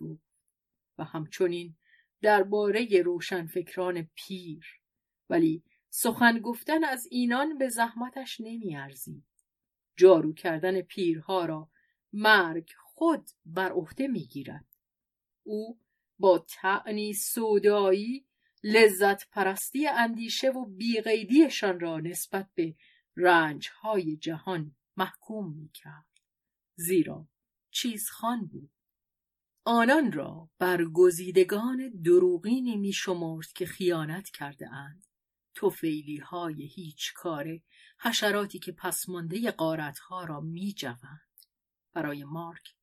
و همچنین درباره روشنفکران پیر ولی سخن گفتن از اینان به زحمتش نمی ارزید. جارو کردن پیرها را مرگ خود بر عهده می‌گیرد. او با تعنی سودایی لذت پرستی اندیشه و بیقیدیشان را نسبت به رنجهای جهان محکوم می‌کرد. زیرا چیز خان بود. آنان را برگزیدگان دروغینی می شمرد که خیانت کرده اند توفیلی های هیچ کاره حشراتی که پسمانده قارتها را می جوند. برای مارک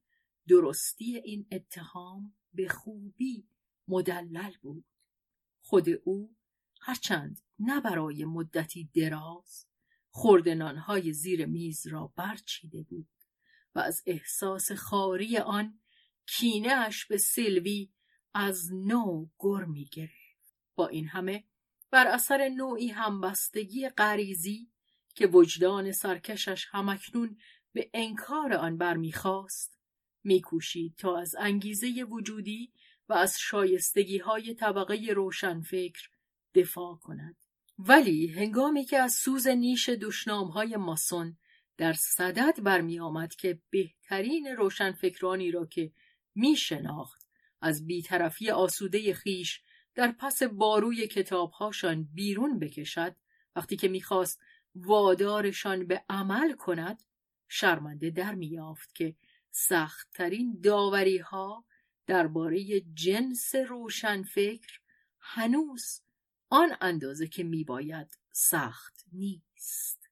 درستی این اتهام به خوبی مدلل بود خود او هرچند نه برای مدتی دراز خوردنانهای زیر میز را برچیده بود و از احساس خاری آن کینهاش به سلوی از نو گر می گرفت. با این همه بر اثر نوعی همبستگی غریزی که وجدان سرکشش همکنون به انکار آن برمیخواست میکوشید تا از انگیزه وجودی و از شایستگی های طبقه روشنفکر دفاع کند. ولی هنگامی که از سوز نیش دشنام های ماسون در صدد برمی آمد که بهترین روشنفکرانی را که می شناخت از بیطرفی آسوده خیش در پس باروی کتابهاشان بیرون بکشد وقتی که می‌خواست وادارشان به عمل کند شرمنده در میافت که سختترین داوری ها درباره جنس روشنفکر هنوز آن اندازه که میباید سخت نیست.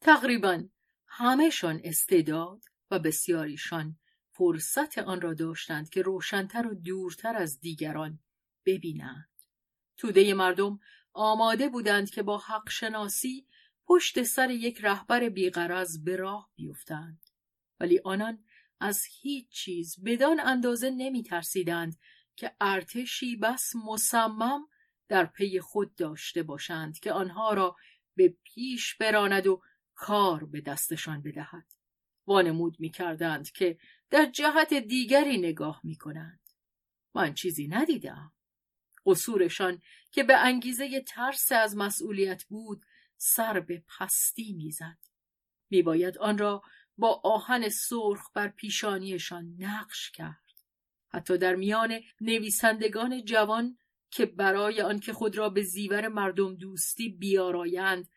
تقریبا همهشان استعداد و بسیاریشان فرصت آن را داشتند که روشنتر و دورتر از دیگران ببینند. توده مردم آماده بودند که با حق شناسی پشت سر یک رهبر بیغرض به راه بیفتند. ولی آنان از هیچ چیز بدان اندازه نمی ترسیدند که ارتشی بس مصمم در پی خود داشته باشند که آنها را به پیش براند و کار به دستشان بدهد. وانمود می کردند که در جهت دیگری نگاه می کنند من چیزی ندیدم. قصورشان که به انگیزه ترس از مسئولیت بود سر به پستی می‌زد. میباید آن را با آهن سرخ بر پیشانیشان نقش کرد. حتی در میان نویسندگان جوان که برای آنکه خود را به زیور مردم دوستی بیارایند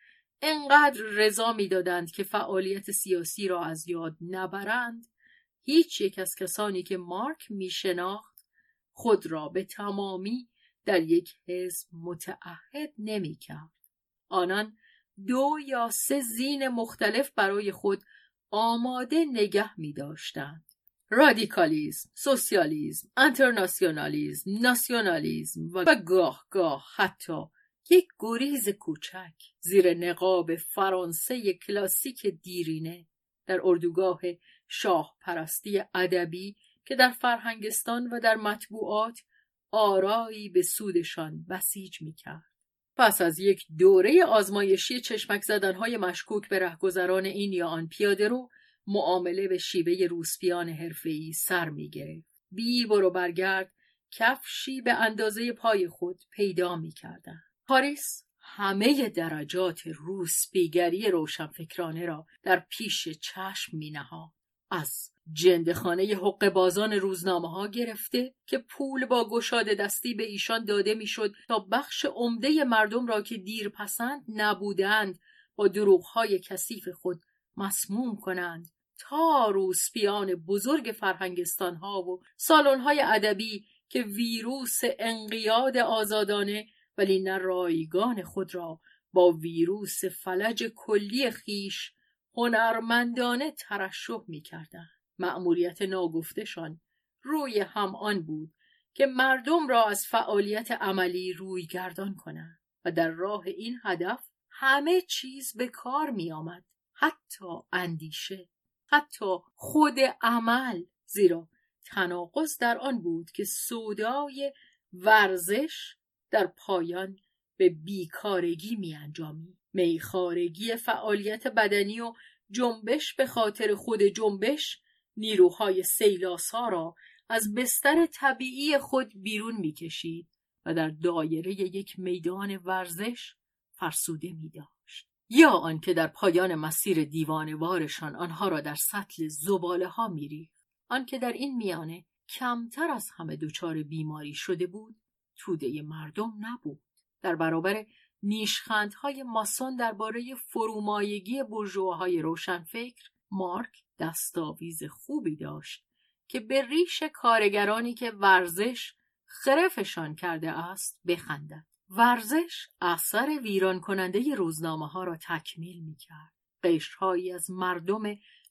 انقدر رضا می‌دادند که فعالیت سیاسی را از یاد نبرند هیچ یک از کسانی که مارک میشناخت خود را به تمامی در یک حزب متعهد نمی‌کرد. آنان دو یا سه زین مختلف برای خود آماده نگه می داشتند. رادیکالیزم، سوسیالیزم، انترناسیونالیزم، ناسیونالیزم و گاه گاه حتی یک گریز کوچک زیر نقاب فرانسه کلاسیک دیرینه در اردوگاه شاه پرستی ادبی که در فرهنگستان و در مطبوعات آرایی به سودشان بسیج می‌کرد. پس از یک دوره آزمایشی چشمک زدنهای مشکوک به رهگذران این یا آن پیاده رو معامله به شیوه روسپیان حرفه‌ای سر می‌گرفت. بی برو برگرد کفشی به اندازه پای خود پیدا می‌کردند. پاریس همه درجات روسپیگری روشنفکرانه را در پیش چشم مینهاد. از جندخانه حق بازان روزنامه ها گرفته که پول با گشاده دستی به ایشان داده می‌شد تا بخش عمده مردم را که دیر پسند نبودند با های کثیف خود مسموم کنند تا روسپیان بزرگ فرهنگستان ها و سالن های ادبی که ویروس انقیاد آزادانه ولی نه رایگان خود را با ویروس فلج کلی خیش هنرمندانه ترشح می کردن. مأموریت ناگفتشان روی هم آن بود که مردم را از فعالیت عملی روی گردان کنند و در راه این هدف همه چیز به کار می آمد. حتی اندیشه حتی خود عمل زیرا تناقض در آن بود که سودای ورزش در پایان به بیکارگی می انجامید. میخارگی فعالیت بدنی و جنبش به خاطر خود جنبش نیروهای سیلاسا را از بستر طبیعی خود بیرون می‌کشید و در دایره یک میدان ورزش فرسوده می داشت. یا آنکه در پایان مسیر دیوانوارشان آنها را در سطل زباله ها میریخت آنکه در این میانه کمتر از همه دچار بیماری شده بود توده مردم نبود در برابر نیشخندهای ماسون درباره فرومایگی برژواهای روشنفکر مارک دستاویز خوبی داشت که به ریش کارگرانی که ورزش خرفشان کرده است بخندد ورزش اثر ویران کننده روزنامه ها را تکمیل می کرد. قشرهایی از مردم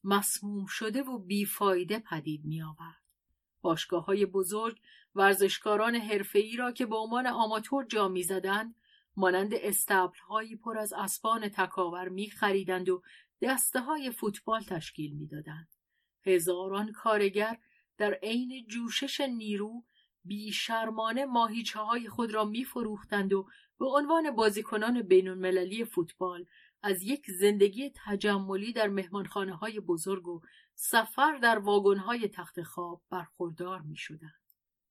مسموم شده و بیفایده پدید می آورد. باشگاه های بزرگ ورزشکاران حرفه‌ای را که به عنوان آماتور جا می زدند مانند استبل پر از اسبان تکاور می خریدند و دسته های فوتبال تشکیل می دادند. هزاران کارگر در عین جوشش نیرو بیشرمانه ماهیچه های خود را می فروختند و به عنوان بازیکنان بین المللی فوتبال از یک زندگی تجملی در مهمانخانه های بزرگ و سفر در واگن های تخت خواب برخوردار می شدند.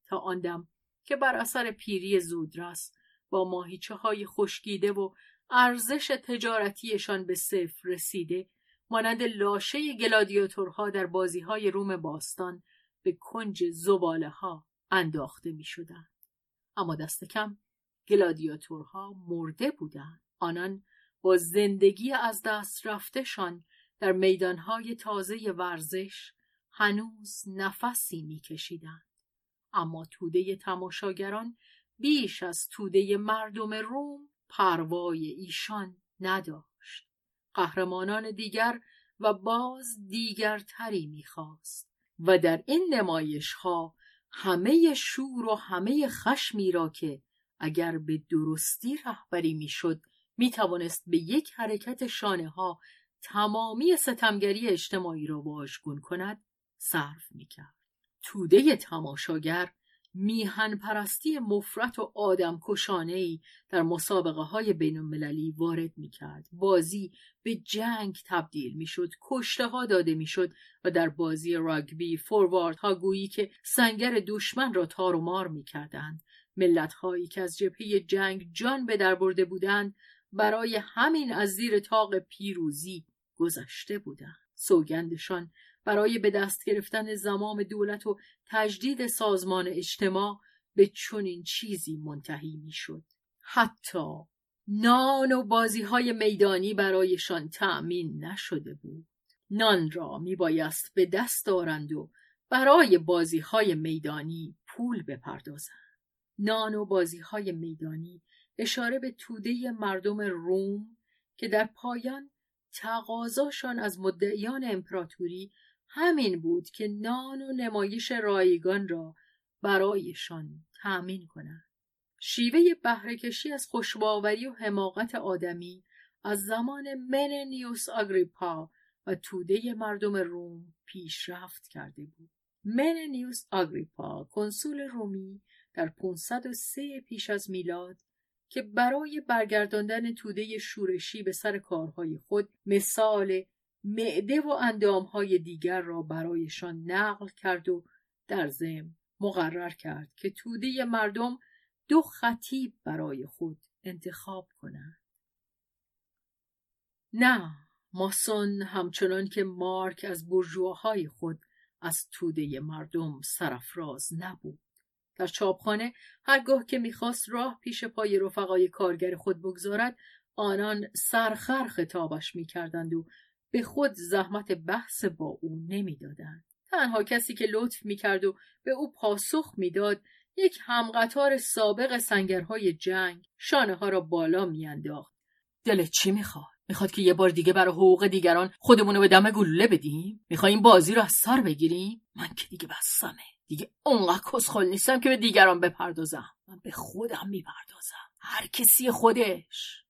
تا آن دم که بر اثر پیری زودرس با ماهیچه های خشکیده و ارزش تجارتیشان به صفر رسیده مانند لاشه گلادیاتورها در بازی های روم باستان به کنج زباله ها انداخته می شدن. اما دست کم گلادیاتورها مرده بودند. آنان با زندگی از دست رفتهشان در میدانهای تازه ورزش هنوز نفسی میکشیدند اما توده تماشاگران بیش از توده مردم روم پروای ایشان نداشت قهرمانان دیگر و باز دیگرتری می‌خواست و در این نمایش ها همه شور و همه خشمی را که اگر به درستی رهبری می‌شد می توانست به یک حرکت شانه ها تمامی ستمگری اجتماعی را واژگون کند صرف می کرد. توده تماشاگر میهن پرستی مفرت و آدم ای در مسابقه های بین المللی وارد می کرد. بازی به جنگ تبدیل می شد. کشته ها داده می شد و در بازی راگبی فوروارد ها گویی که سنگر دشمن را تار و مار می کردند. ملت هایی که از جبهه جنگ جان به در برده بودند برای همین از زیر تاق پیروزی گذشته بودند. سوگندشان برای به دست گرفتن زمام دولت و تجدید سازمان اجتماع به چنین چیزی منتهی می‌شد. حتی نان و بازی های میدانی برایشان تأمین نشده بود. نان را میبایست به دست دارند و برای بازی های میدانی پول بپردازند. نان و بازی های میدانی اشاره به توده مردم روم که در پایان تقاضاشان از مدعیان امپراتوری همین بود که نان و نمایش رایگان را برایشان تأمین کنند. شیوه بهرهکشی از خوشباوری و حماقت آدمی از زمان مننیوس آگریپا و توده مردم روم پیشرفت کرده بود. مننیوس آگریپا کنسول رومی در 503 پیش از میلاد که برای برگرداندن توده شورشی به سر کارهای خود مثال معده و اندامهای دیگر را برایشان نقل کرد و در زم مقرر کرد که توده مردم دو خطیب برای خود انتخاب کنند. نه ماسون همچنان که مارک از برجوهای خود از توده مردم سرفراز نبود. در چاپخانه هرگاه که می‌خواست راه پیش پای رفقای کارگر خود بگذارد آنان سرخر خطابش می‌کردند و به خود زحمت بحث با او نمی‌دادند. تنها کسی که لطف می‌کرد و به او پاسخ می‌داد یک همقطار سابق سنگرهای جنگ شانه ها را بالا میانداخت. دلت چی می‌خواد؟ می‌خواد که یه بار دیگه برای حقوق دیگران خودمونو به دم گلوله بدیم؟ می‌خوایم بازی رو از سر بگیریم؟ من که دیگه بسمه دیگه اونقدر کسخل نیستم که به دیگران بپردازم. من به خودم می‌پردازم. هر کسی خودش.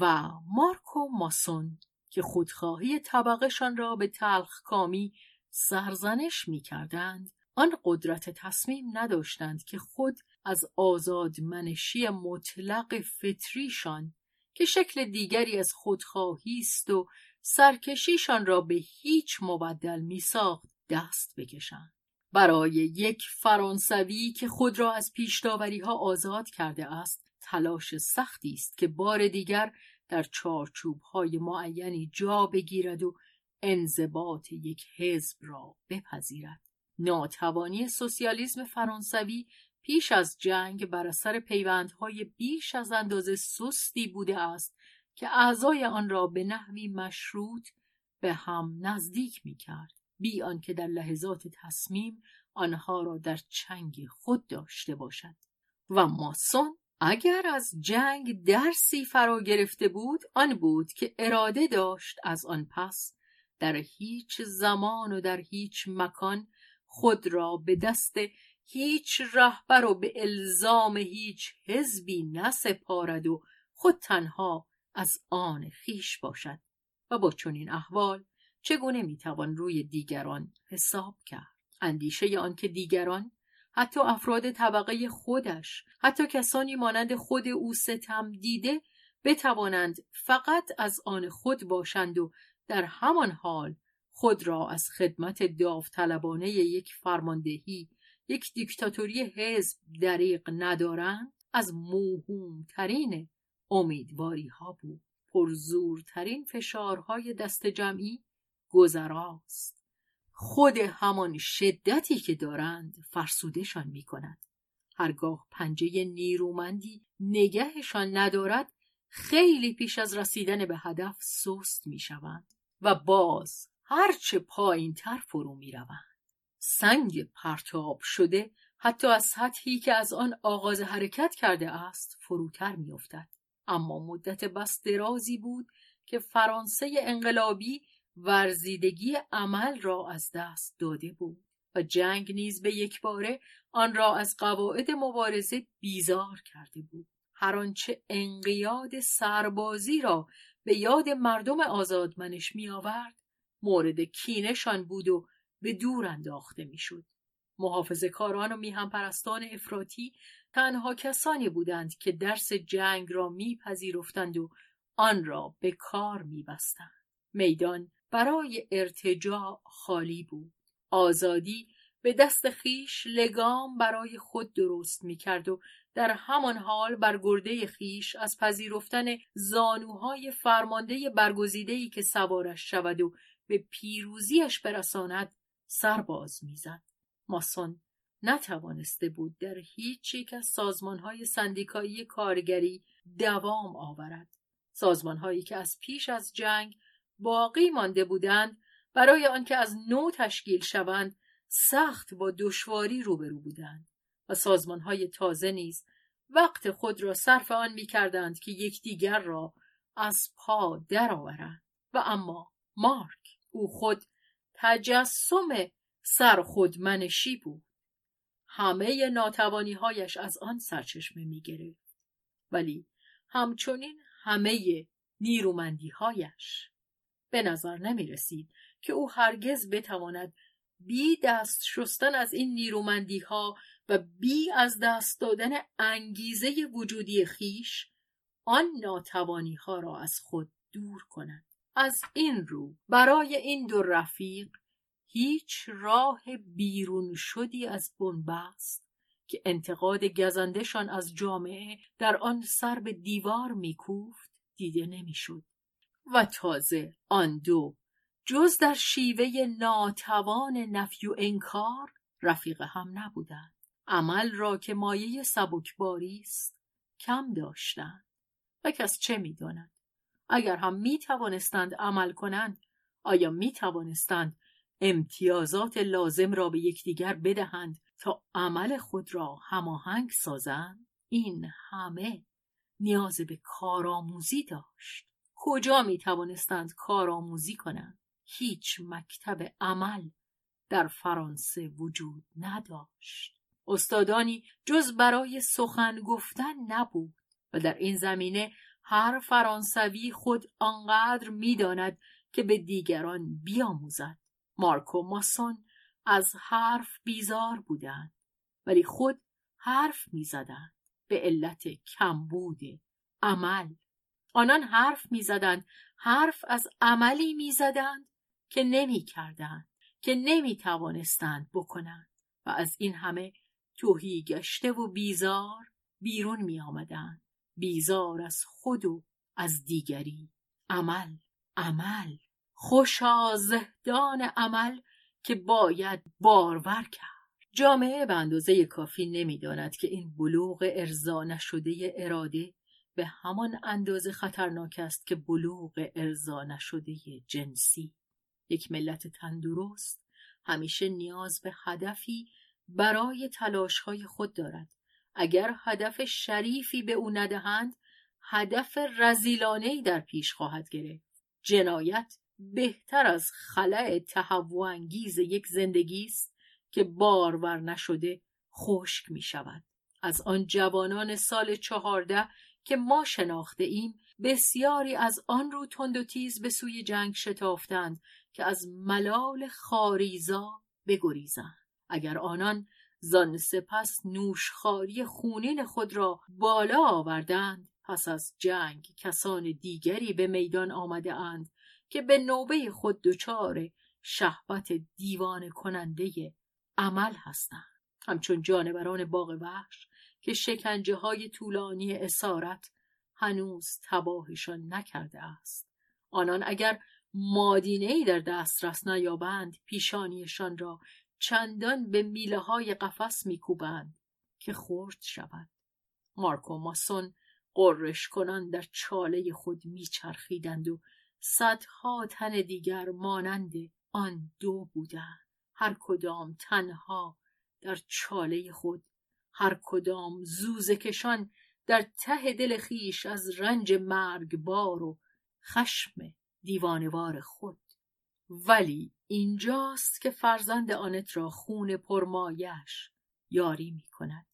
و مارکو ماسون که خودخواهی طبقهشان را به تلخ کامی سرزنش می‌کردند آن قدرت تصمیم نداشتند که خود از آزادمنشی مطلق فطریشان که شکل دیگری از خودخواهی است و سرکشیشان را به هیچ مبدل میساخت دست بکشند. برای یک فرانسوی که خود را از پیشداوری ها آزاد کرده است تلاش سختی است که بار دیگر در چارچوب های معینی جا بگیرد و انضباط یک حزب را بپذیرد. ناتوانی سوسیالیسم فرانسوی پیش از جنگ بر اثر پیوندهای بیش از اندازه سستی بوده است که اعضای آن را به نحوی مشروط به هم نزدیک می کرد بی آنکه در لحظات تصمیم آنها را در چنگ خود داشته باشد. و ماسون اگر از جنگ درسی فرا گرفته بود آن بود که اراده داشت از آن پس در هیچ زمان و در هیچ مکان خود را به دست هیچ رهبر و به الزام هیچ حزبی نسپارد و خود تنها از آن خیش باشد و با چنین احوال چگونه می‌توان روی دیگران حساب کرد؟ اندیشه آنکه دیگران حتی افراد طبقه خودش حتی کسانی مانند خود او ستم دیده بتوانند فقط از آن خود باشند و در همان حال خود را از خدمت داوطلبانه یک فرماندهی یک دیکتاتوری حزب دریق ندارند از موهومترین امیدواری ها بود. پرزورترین فشارهای دست جمعی گذراست. خود همان شدتی که دارند فرسودشان می کند هرگاه پنجه نیرومندی نگهشان ندارد خیلی پیش از رسیدن به هدف سست می شوند و باز هرچه پایین تر فرو می روند. سنگ پرتاب شده حتی از سطحی که از آن آغاز حرکت کرده است فروتر می افتد. اما مدت بس درازی بود که فرانسه انقلابی ورزیدگی عمل را از دست داده بود و جنگ نیز به یک باره آن را از قواعد مبارزه بیزار کرده بود هر آنچه انقیاد سربازی را به یاد مردم آزادمنش می آورد مورد کینشان بود و به دور انداخته می‌شد. محافظ کاران و میهم پرستان افراطی تنها کسانی بودند که درس جنگ را میپذیرفتند و آن را به کار میبستند. میدان برای ارتجاع خالی بود. آزادی به دست خیش لگام برای خود درست می‌کرد و در همان حال بر گرده خیش از پذیرفتن زانوهای فرمانده برگزیدهی که سوارش شود و به پیروزیش برساند سرباز می‌زد ماسون نتوانسته بود در هیچ یک از سازمانهای سندیکایی کارگری دوام آورد سازمانهایی که از پیش از جنگ باقی مانده بودند برای آنکه از نو تشکیل شوند سخت با دشواری روبرو بودند و سازمانهای تازه نیز وقت خود را صرف آن می کردند که یکدیگر را از پا درآورند. و اما مارک او خود تجسم سرخودمنشی بود. همه ناتوانی هایش از آن سرچشمه می گرفت ولی همچنین همه نیرومندی هایش به نظر نمی رسید که او هرگز بتواند بی دست شستن از این نیرومندی ها و بی از دست دادن انگیزه وجودی خیش آن ناتوانی ها را از خود دور کند. از این رو برای این دو رفیق هیچ راه بیرون شدی از بنبست که انتقاد گزندشان از جامعه در آن سر به دیوار میکوفت دیده نمی‌شد. و تازه آن دو. جز در شیوه ناتوان نفی و انکار رفیق هم نبودند. عمل را که مایه سبکباری است کم داشتند. و کس چه می‌داند؟ اگر هم می توانستند عمل کنند آیا می توانستند امتیازات لازم را به یکدیگر بدهند تا عمل خود را هماهنگ سازند؟ این همه نیاز به کارآموزی داشت. کجا می توانستند کارآموزی کنند؟ هیچ مکتب عمل در فرانسه وجود نداشت. استادانی جز برای سخن گفتن نبود و در این زمینه هر فرانسوی خود آنقدر می‌داند که به دیگران بیاموزد. مارکو ماسون از حرف بیزار بودند ولی خود حرف می‌زدند به علت کمبود عمل آنان حرف می‌زدند. حرف از عملی می‌زدند که نمی‌کردند که نمی توانستند بکنند. و از این همه توهی گشته و بیزار بیرون می آمدند. بیزار از خود و از دیگری. عمل عمل. خوشا زهدان عمل که باید بارور کرد. جامعه به اندازه کافی نمی‌داند که این بلوغ ارضا نشده اراده به همان اندازه خطرناک است که بلوغ ارضا نشده جنسی. یک ملت تندرست همیشه نیاز به هدفی برای تلاشهای خود دارد. اگر هدف شریفی به او ندهند هدف رزیلانهای در پیش خواهد گرفت. جنایت بهتر از خلع تهوع انگیز یک زندگی است که بارور نشده خشک می شود از آن جوانان سال چهارده که ما شناخته ایم بسیاری از آن رو تند و تیز به سوی جنگ شتافتند که از ملال خاریزا بگریزند. اگر آنان زان سپس نوشخاری خونین خود را بالا آوردند پس از جنگ کسان دیگری به میدان آمده اند که به نوبه خود دچار شهبت دیوان کننده عمل هستند. همچون جانوران باغ وحش که شکنجه های طولانی اسارت هنوز تباهشان نکرده است. آنان اگر مادینه ای در دسترس نیابند پیشانیشان را چندان به میله های قفس میکوبند که خرد شود. مارک و ماسون قررش کنان در چاله خود میچرخیدند و صدها تن دیگر مانند آن دو بودند. هر کدام تنها در چاله خود هر کدام زوزه کشان در ته دل خیش از رنج مرگبار و خشم دیوانوار خود. ولی اینجاست که فرزند آنت را خون پرمایش یاری می کند.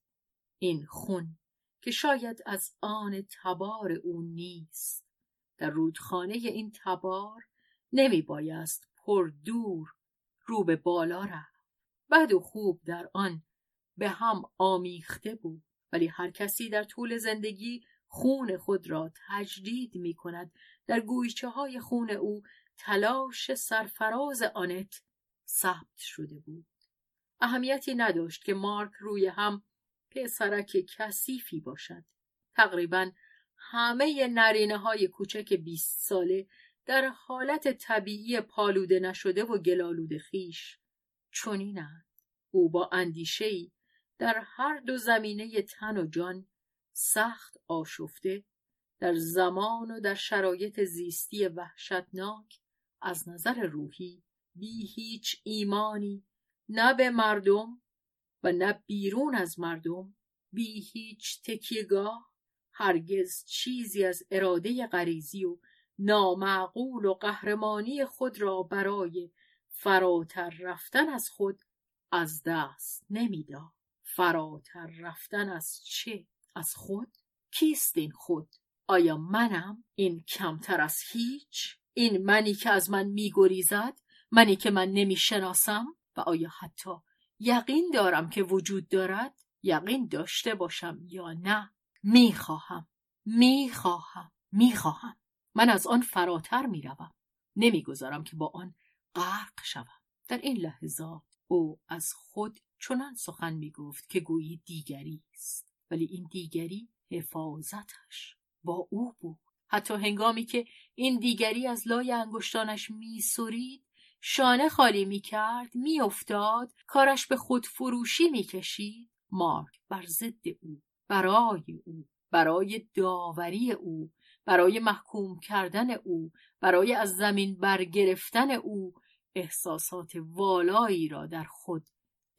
این خون که شاید از آن تبار او نیست. در رودخانه این تبار نمی بایست پر دور رو به بالا رفت. بد و خوب در آن به هم آمیخته بود. ولی هر کسی در طول زندگی خون خود را تجدید می کند در گویچه های خون او تلاش سرفراز آنت ثبت شده بود. اهمیتی نداشت که مارک روی هم پسرک کثیفی باشد. تقریبا همه نرینه های کوچک بیست ساله در حالت طبیعی پالوده نشده و گلالود خیش چنینند. او با اندیشهای در هر دو زمینه تن و جان سخت آشفته در زمان و در شرایط زیستی وحشتناک از نظر روحی بی هیچ ایمانی نه به مردم و نه بیرون از مردم بی هیچ تکیگاه هرگز چیزی از اراده غریزی و نامعقول و قهرمانی خود را برای فراتر رفتن از خود از دست نمی‌داد. فراتر رفتن از چه؟ از خود؟ کیست این خود؟ آیا منم؟ این کمتر از هیچ؟ این منی که از من میگریزد؟ منی که من نمی‌شناسم؟ و آیا حتی یقین دارم که وجود دارد؟ یقین داشته باشم یا نه؟ می‌خواهم. می‌خواهم. می‌خواهم. من از آن فراتر می‌روم. نمی‌گذارم که با آن غرق شوم. در این لحظات او از خود چنان سخن می‌گفت که گویی دیگری است ولی این دیگری حفاظتش با او بود. حتی هنگامی که این دیگری از لای انگشتانش میسرید شانه خالی می‌کرد میافتاد کارش به خود فروشی می‌کشید مارک بر ضد او برای او برای داوری او برای محکوم کردن او برای از زمین برگرفتن او احساسات والایی را در خود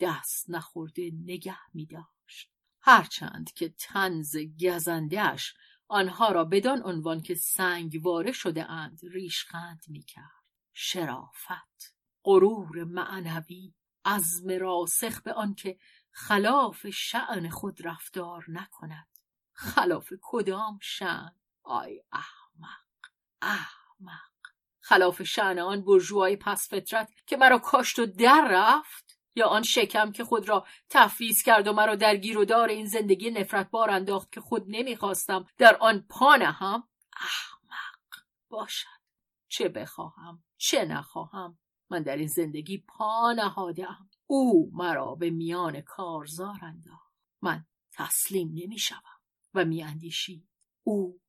دست نخورده نگه می داشت. هرچند که تنز گزندهش آنها را بدان عنوان که سنگواره شده اند ریشخند می کرد. شرافت، غرور معنوی، عزم راسخ به آنکه خلاف شعن خود رفتار نکند. خلاف کدام شعن؟ آی احمق، احمق. خلاف شعن آن برجوهای پس فطرت که مرا کاشت و در رفت یا آن شکم که خود را تفویض کرد و مرا در گیر و دار این زندگی نفرت بار انداخت که خود نمی‌خواستم در آن پا هم احمق باشد. چه بخواهم؟ چه نخواهم؟ من در این زندگی پا نهادم. او مرا به میان کارزار انداخت. من تسلیم نمی‌شوم و میاندیشید او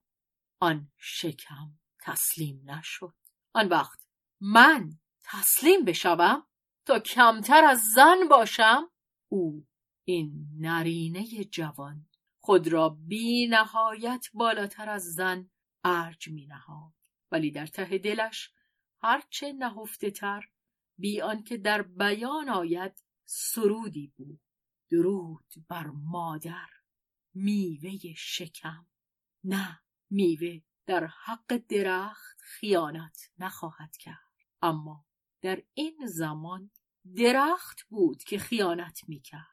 آن شکم تسلیم نشد. آن وقت من تسلیم بشوم تا کمتر از زن باشم؟ او این نرینه جوان. خود را بی نهایت بالاتر از زن ارج می نهاد. ولی در ته دلش هرچه نهفته تر بی آنکه در بیان آید سرودی بود. درود بر مادر میوه شکم. نه میوه در حق درخت خیانت نخواهد کرد. اما در این زمان درخت بود که خیانت می‌کرد.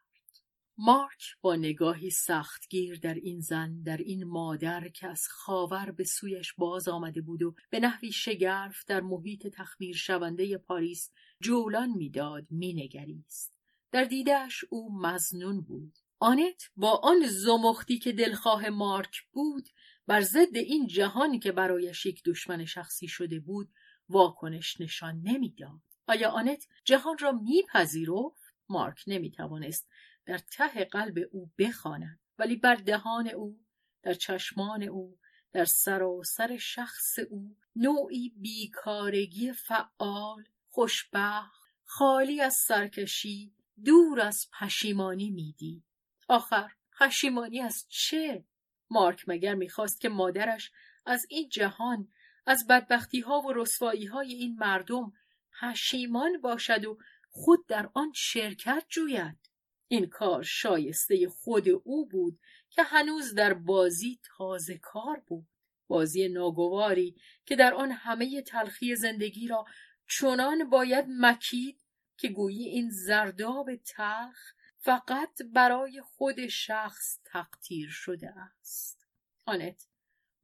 مارک با نگاهی سختگیر در این زن در این مادر که از خاور به سویش باز آمده بود و به نحوی شگرف در محیط تخمیر شونده پاریس جولان می‌داد مینگریست. در دیدهش او مزنون بود. آنت با آن زمختی که دلخواه مارک بود بر ضد این جهانی که برایش یک دشمن شخصی شده بود واکنش نشان نمی‌داد. آیا آنت جهان را میپذیرفت؟ مارک نمی‌توانست در ته قلب او بخواند ولی بر دهان او در چشمان او در سراسر شخص او نوعی بیکارگی فعال خوشبخت خالی از سرکشی دور از پشیمانی می‌دید. آخر پشیمانی از چه؟ مارک مگر می‌خواست که مادرش از این جهان از بدبختی ها و رسوایی های این مردم پشیمان باشد و خود در آن شرکت جوید. این کار شایسته خود او بود که هنوز در بازی تازه کار بود. بازی ناگواری که در آن همه تلخی زندگی را چنان باید مکید که گویی این زرداب تلخ فقط برای خود شخص تقدیر شده است. آنت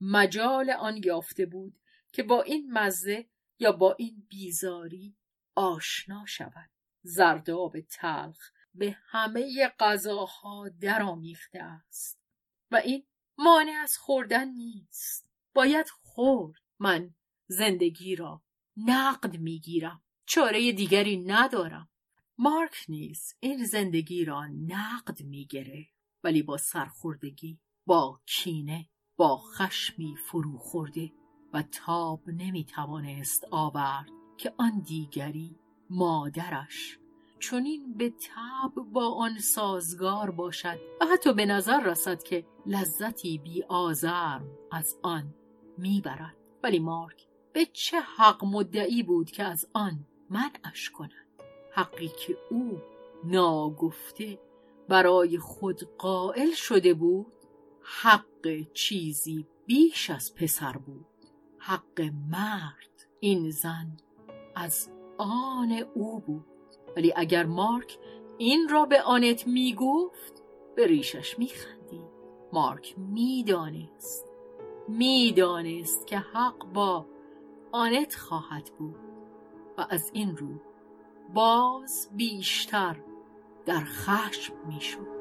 مجال آن یافته بود که با این مزه یا با این بیزاری آشنا شود. زرداب تلخ به همه غذاها درآمیخته است. و این مانع از خوردن نیست. باید خورد. من زندگی را نقد می‌گیرم. چاره دیگری ندارم. مارک نیز این زندگی را نقد می‌گیره ولی با سرخوردگی با کینه با خشمی فرو خورده. و تاب نمی‌توانست آورد که آن دیگری مادرش. چنین به تب با آن سازگار باشد و حتی به نظر رسد که لذتی بی آزرم از آن می‌برد. ولی مارک به چه حق مدعی بود که از آن منعش کند؟ حقی که او ناگفته برای خود قائل شده بود حق چیزی بیش از پسر بود. حق مرد این زن از آن او بود. ولی اگر مارک این را به آنت می‌گفت به ریشش میخندید مارک می‌دانست می‌دانست که حق با آنت خواهد بود. و از این رو باز بیشتر در خشم می‌شد.